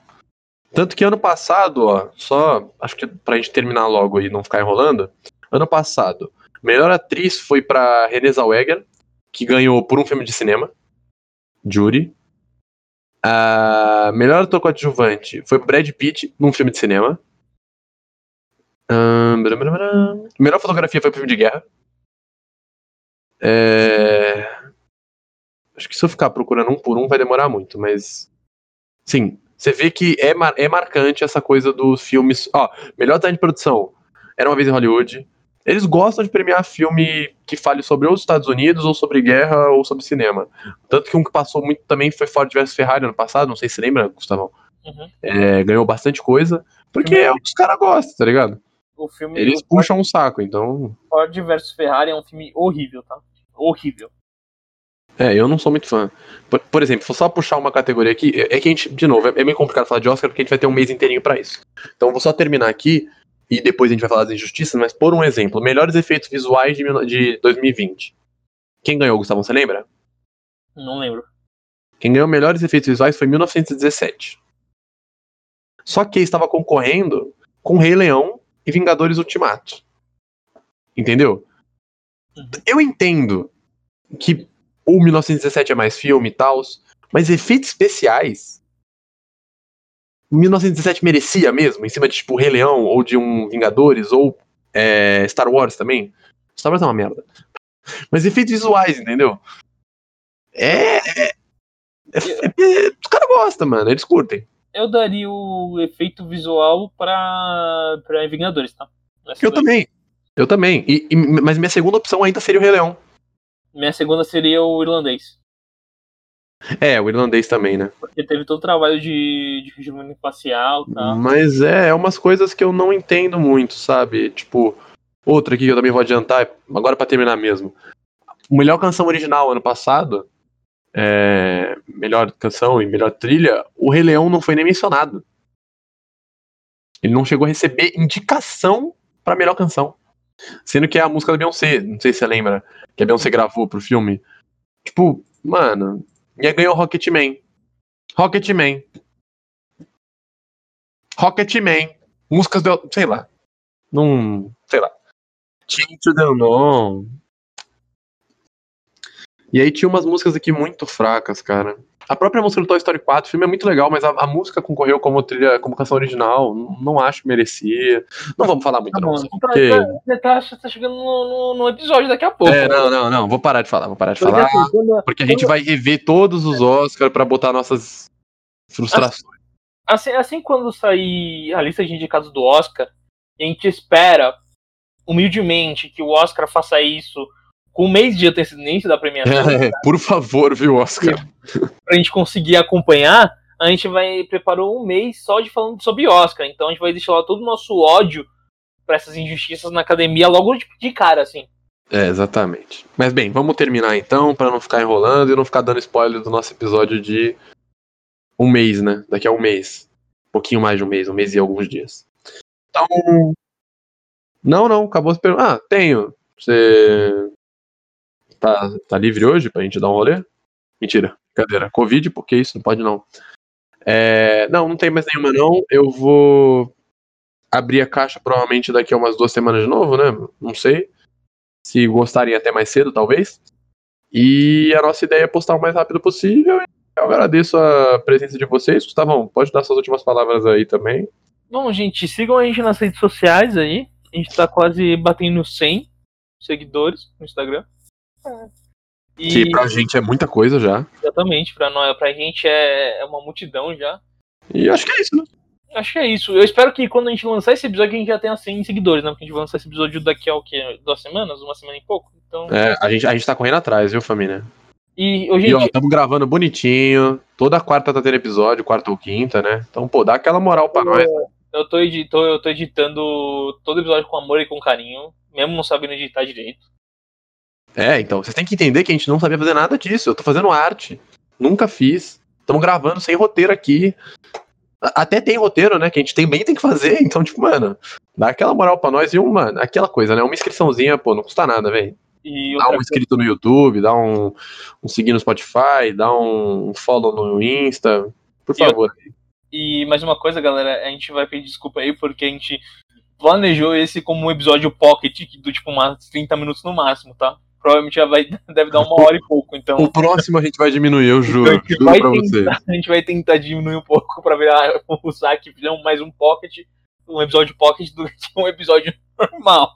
[SPEAKER 1] Tanto que ano passado, ó, só. Acho que pra gente terminar logo e não ficar enrolando. Ano passado, melhor atriz foi pra Renée Zellweger, que ganhou por um filme de cinema. Jury. A melhor ator coadjuvante foi Brad Pitt num filme de cinema. Melhor fotografia foi pro filme de guerra. É... Acho que se eu ficar procurando um por um vai demorar muito, mas. Sim, você vê que é, mar- é marcante essa coisa dos filmes. Ó, melhor design de produção. Era uma vez em Hollywood. Eles gostam de premiar filme que fale sobre os Estados Unidos, ou sobre guerra, ou sobre cinema. Tanto que um que passou muito também foi Ford vs Ferrari ano passado, não sei se você lembra, Gustavão.
[SPEAKER 2] Uhum.
[SPEAKER 1] É, ganhou bastante coisa, porque é o que os caras gostam, tá ligado?
[SPEAKER 2] O filme
[SPEAKER 1] Eles puxam o saco, então.
[SPEAKER 2] Ford vs Ferrari é um filme horrível, tá? Horrível.
[SPEAKER 1] É, eu não sou muito fã. Por, por exemplo, vou só puxar uma categoria aqui. É é que a gente, de novo, é, é meio complicado falar de Oscar porque a gente vai ter um mês inteirinho pra isso. Então vou só terminar aqui e depois a gente vai falar das injustiças, mas por um exemplo, melhores efeitos visuais de, de 2020. Quem ganhou, Gustavo, você lembra?
[SPEAKER 2] Não lembro.
[SPEAKER 1] Quem ganhou melhores efeitos visuais foi 1917. Só que estava concorrendo com Rei Leão e Vingadores Ultimato. Entendeu?
[SPEAKER 2] Uhum.
[SPEAKER 1] Eu entendo que o 1917 é mais filme e tal, mas efeitos especiais. 1917 merecia mesmo, em cima de tipo Rei Leão, ou de um Vingadores, ou é, Star Wars também. Star Wars é uma merda. Mas efeitos visuais, entendeu? É. é, é- é- os caras gostam, mano, eles curtem.
[SPEAKER 2] Eu daria o efeito visual pra, pra Vingadores, tá? Essa
[SPEAKER 1] Eu
[SPEAKER 2] daí.
[SPEAKER 1] também. Eu também. E- e- mas minha segunda opção ainda seria o Rei Leão.
[SPEAKER 2] Minha segunda seria o irlandês.
[SPEAKER 1] É, o irlandês também, né?
[SPEAKER 2] Porque teve todo o trabalho de, de regimento espacial e tal.
[SPEAKER 1] Mas é, é umas coisas que eu não entendo muito, sabe? Tipo, outra aqui que eu também vou adiantar, agora pra terminar mesmo. O melhor canção original ano passado, é, melhor canção e melhor trilha, o Rei Leão não foi nem mencionado. Ele não chegou a receber indicação pra melhor canção. Sendo que é a música da Beyoncé, não sei se você lembra, que a Beyoncé gravou pro filme. Tipo, mano, e aí ganhou Rocketman. Rocketman. Rocketman. Músicas do. sei lá. Não. sei lá. Tinto Unknown. E aí tinha umas músicas aqui muito fracas, cara. A própria música do Toy Story 4, o filme é muito legal, mas a, a música concorreu como trilha, como canção original. Não, acho que merecia. Não vamos falar muito,
[SPEAKER 2] Tá
[SPEAKER 1] não. só
[SPEAKER 2] Tá,
[SPEAKER 1] porque-
[SPEAKER 2] tá- Você tá, você tá chegando no, no- no episódio daqui a pouco.
[SPEAKER 1] É, não, não, não. Vou parar de falar, vou parar de
[SPEAKER 2] Porque,
[SPEAKER 1] falar.
[SPEAKER 2] assim, quando-
[SPEAKER 1] Porque a gente vai rever todos os Oscars pra botar nossas frustrações.
[SPEAKER 2] assim, assim quando sair a lista de indicados do Oscar, a gente espera humildemente que o Oscar faça isso com um mês de antecedência da premiação,
[SPEAKER 1] É, por favor, viu, Oscar?
[SPEAKER 2] pra gente conseguir acompanhar. A gente vai preparou um mês só de falando sobre Oscar, então a gente vai deixar lá todo o nosso ódio pra essas injustiças na academia logo de, de cara, assim.
[SPEAKER 1] É, exatamente. Mas bem, vamos terminar então, para não ficar enrolando e não ficar dando spoiler do nosso episódio de um mês, né? Daqui a um mês. Um pouquinho mais de um mês, um mês e alguns dias. Então. Não, não, acabou se perguntando. Ah, tenho. Você. Tá, tá livre hoje pra gente dar um rolê? Mentira, brincadeira. Covid, porque isso não pode não. É... Não, não tem mais nenhuma não. Eu vou abrir a caixa provavelmente daqui a umas duas semanas de novo, né? Não sei. Se gostarem até mais cedo, talvez. E a nossa ideia é postar o mais rápido possível. Eu agradeço a presença de vocês. Gustavão, pode dar suas últimas palavras aí também.
[SPEAKER 2] Bom, gente, sigam a gente nas redes sociais aí. A gente tá quase batendo 100 seguidores no Instagram.
[SPEAKER 1] E... Que pra gente é muita coisa já.
[SPEAKER 2] Exatamente, pra, nós, pra gente é, é uma multidão já.
[SPEAKER 1] E acho que é isso, né?
[SPEAKER 2] Acho que é isso. Eu espero que quando a gente lançar esse episódio, a gente já tenha 100 seguidores, né? Porque a gente vai lançar esse episódio daqui a o quê? Duas semanas? Uma semana e pouco? Então...
[SPEAKER 1] É, a gente, a gente tá correndo atrás, viu, família?
[SPEAKER 2] E, hoje
[SPEAKER 1] e ó, estamos gravando bonitinho. Toda quarta tá tendo episódio, quarta ou quinta, né? Então, pô, dá aquela moral pra
[SPEAKER 2] eu,
[SPEAKER 1] nós.
[SPEAKER 2] Eu tô, edito, eu tô editando todo episódio com amor e com carinho, mesmo não sabendo editar direito.
[SPEAKER 1] É, então, vocês têm que entender que a gente não sabia fazer nada disso. Eu tô fazendo arte. Nunca fiz. Estamos gravando sem roteiro aqui. Até tem roteiro, né? Que a gente também tem que fazer. Então, tipo, mano, dá aquela moral pra nós e uma, aquela coisa, né? Uma inscriçãozinha, pô, não custa nada, velho. Dá um inscrito no YouTube, dá um, um seguir no Spotify, dá um follow no Insta. Por favor.
[SPEAKER 2] E, e mais uma coisa, galera, a gente vai pedir desculpa aí porque a gente planejou esse como um episódio pocket do tipo umas 30 minutos no máximo, tá? Provavelmente já vai, deve dar uma hora e pouco. Então,
[SPEAKER 1] o próximo a gente vai diminuir, eu juro.
[SPEAKER 2] Então,
[SPEAKER 1] juro pra
[SPEAKER 2] tentar,
[SPEAKER 1] você.
[SPEAKER 2] A gente vai tentar diminuir um pouco pra virar o saque, fizer mais um pocket, um episódio pocket do que um episódio normal.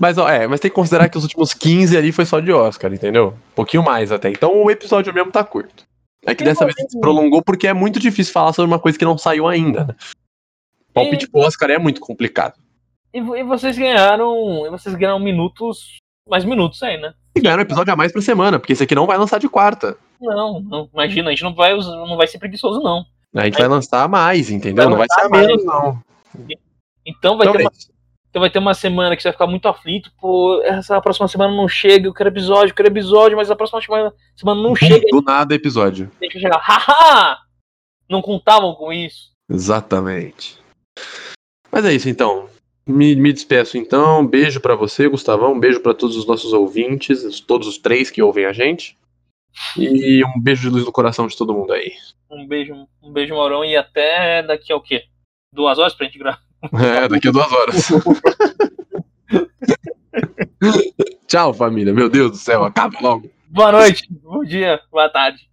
[SPEAKER 1] Mas, ó, é, mas tem que considerar que os últimos 15 ali foi só de Oscar, entendeu? Um pouquinho mais até. Então o episódio mesmo tá curto. É que dessa vez se prolongou porque é muito difícil falar sobre uma coisa que não saiu ainda. Né? Palpite pro Oscar é muito complicado.
[SPEAKER 2] E, e vocês ganharam. E vocês ganharam minutos mais minutos aí, né?
[SPEAKER 1] E ganhar um episódio a mais por semana, porque esse aqui não vai lançar de quarta.
[SPEAKER 2] Não, não. Imagina, a gente não vai, não vai ser preguiçoso, não.
[SPEAKER 1] A gente vai lançar a mais, entendeu? Vai não vai ser a menos, não.
[SPEAKER 2] Então vai, então ter é uma, então vai ter uma semana que você vai ficar muito aflito, pô, essa próxima semana não chega, eu quero episódio, eu quero episódio, mas a próxima semana, semana não chega.
[SPEAKER 1] Do nada episódio.
[SPEAKER 2] Tem que chegar, haha! Não contavam com isso.
[SPEAKER 1] Exatamente. Mas é isso então. Me, me despeço então. Beijo para você, Gustavão. Um beijo para todos os nossos ouvintes, todos os três que ouvem a gente. E um beijo de luz no coração de todo mundo aí.
[SPEAKER 2] Um beijo, um beijo, Maurão. E até daqui a o quê? Duas horas pra gente gravar?
[SPEAKER 1] É, daqui a duas horas. Tchau, família. Meu Deus do céu, acaba logo.
[SPEAKER 2] Boa noite, bom dia, boa tarde.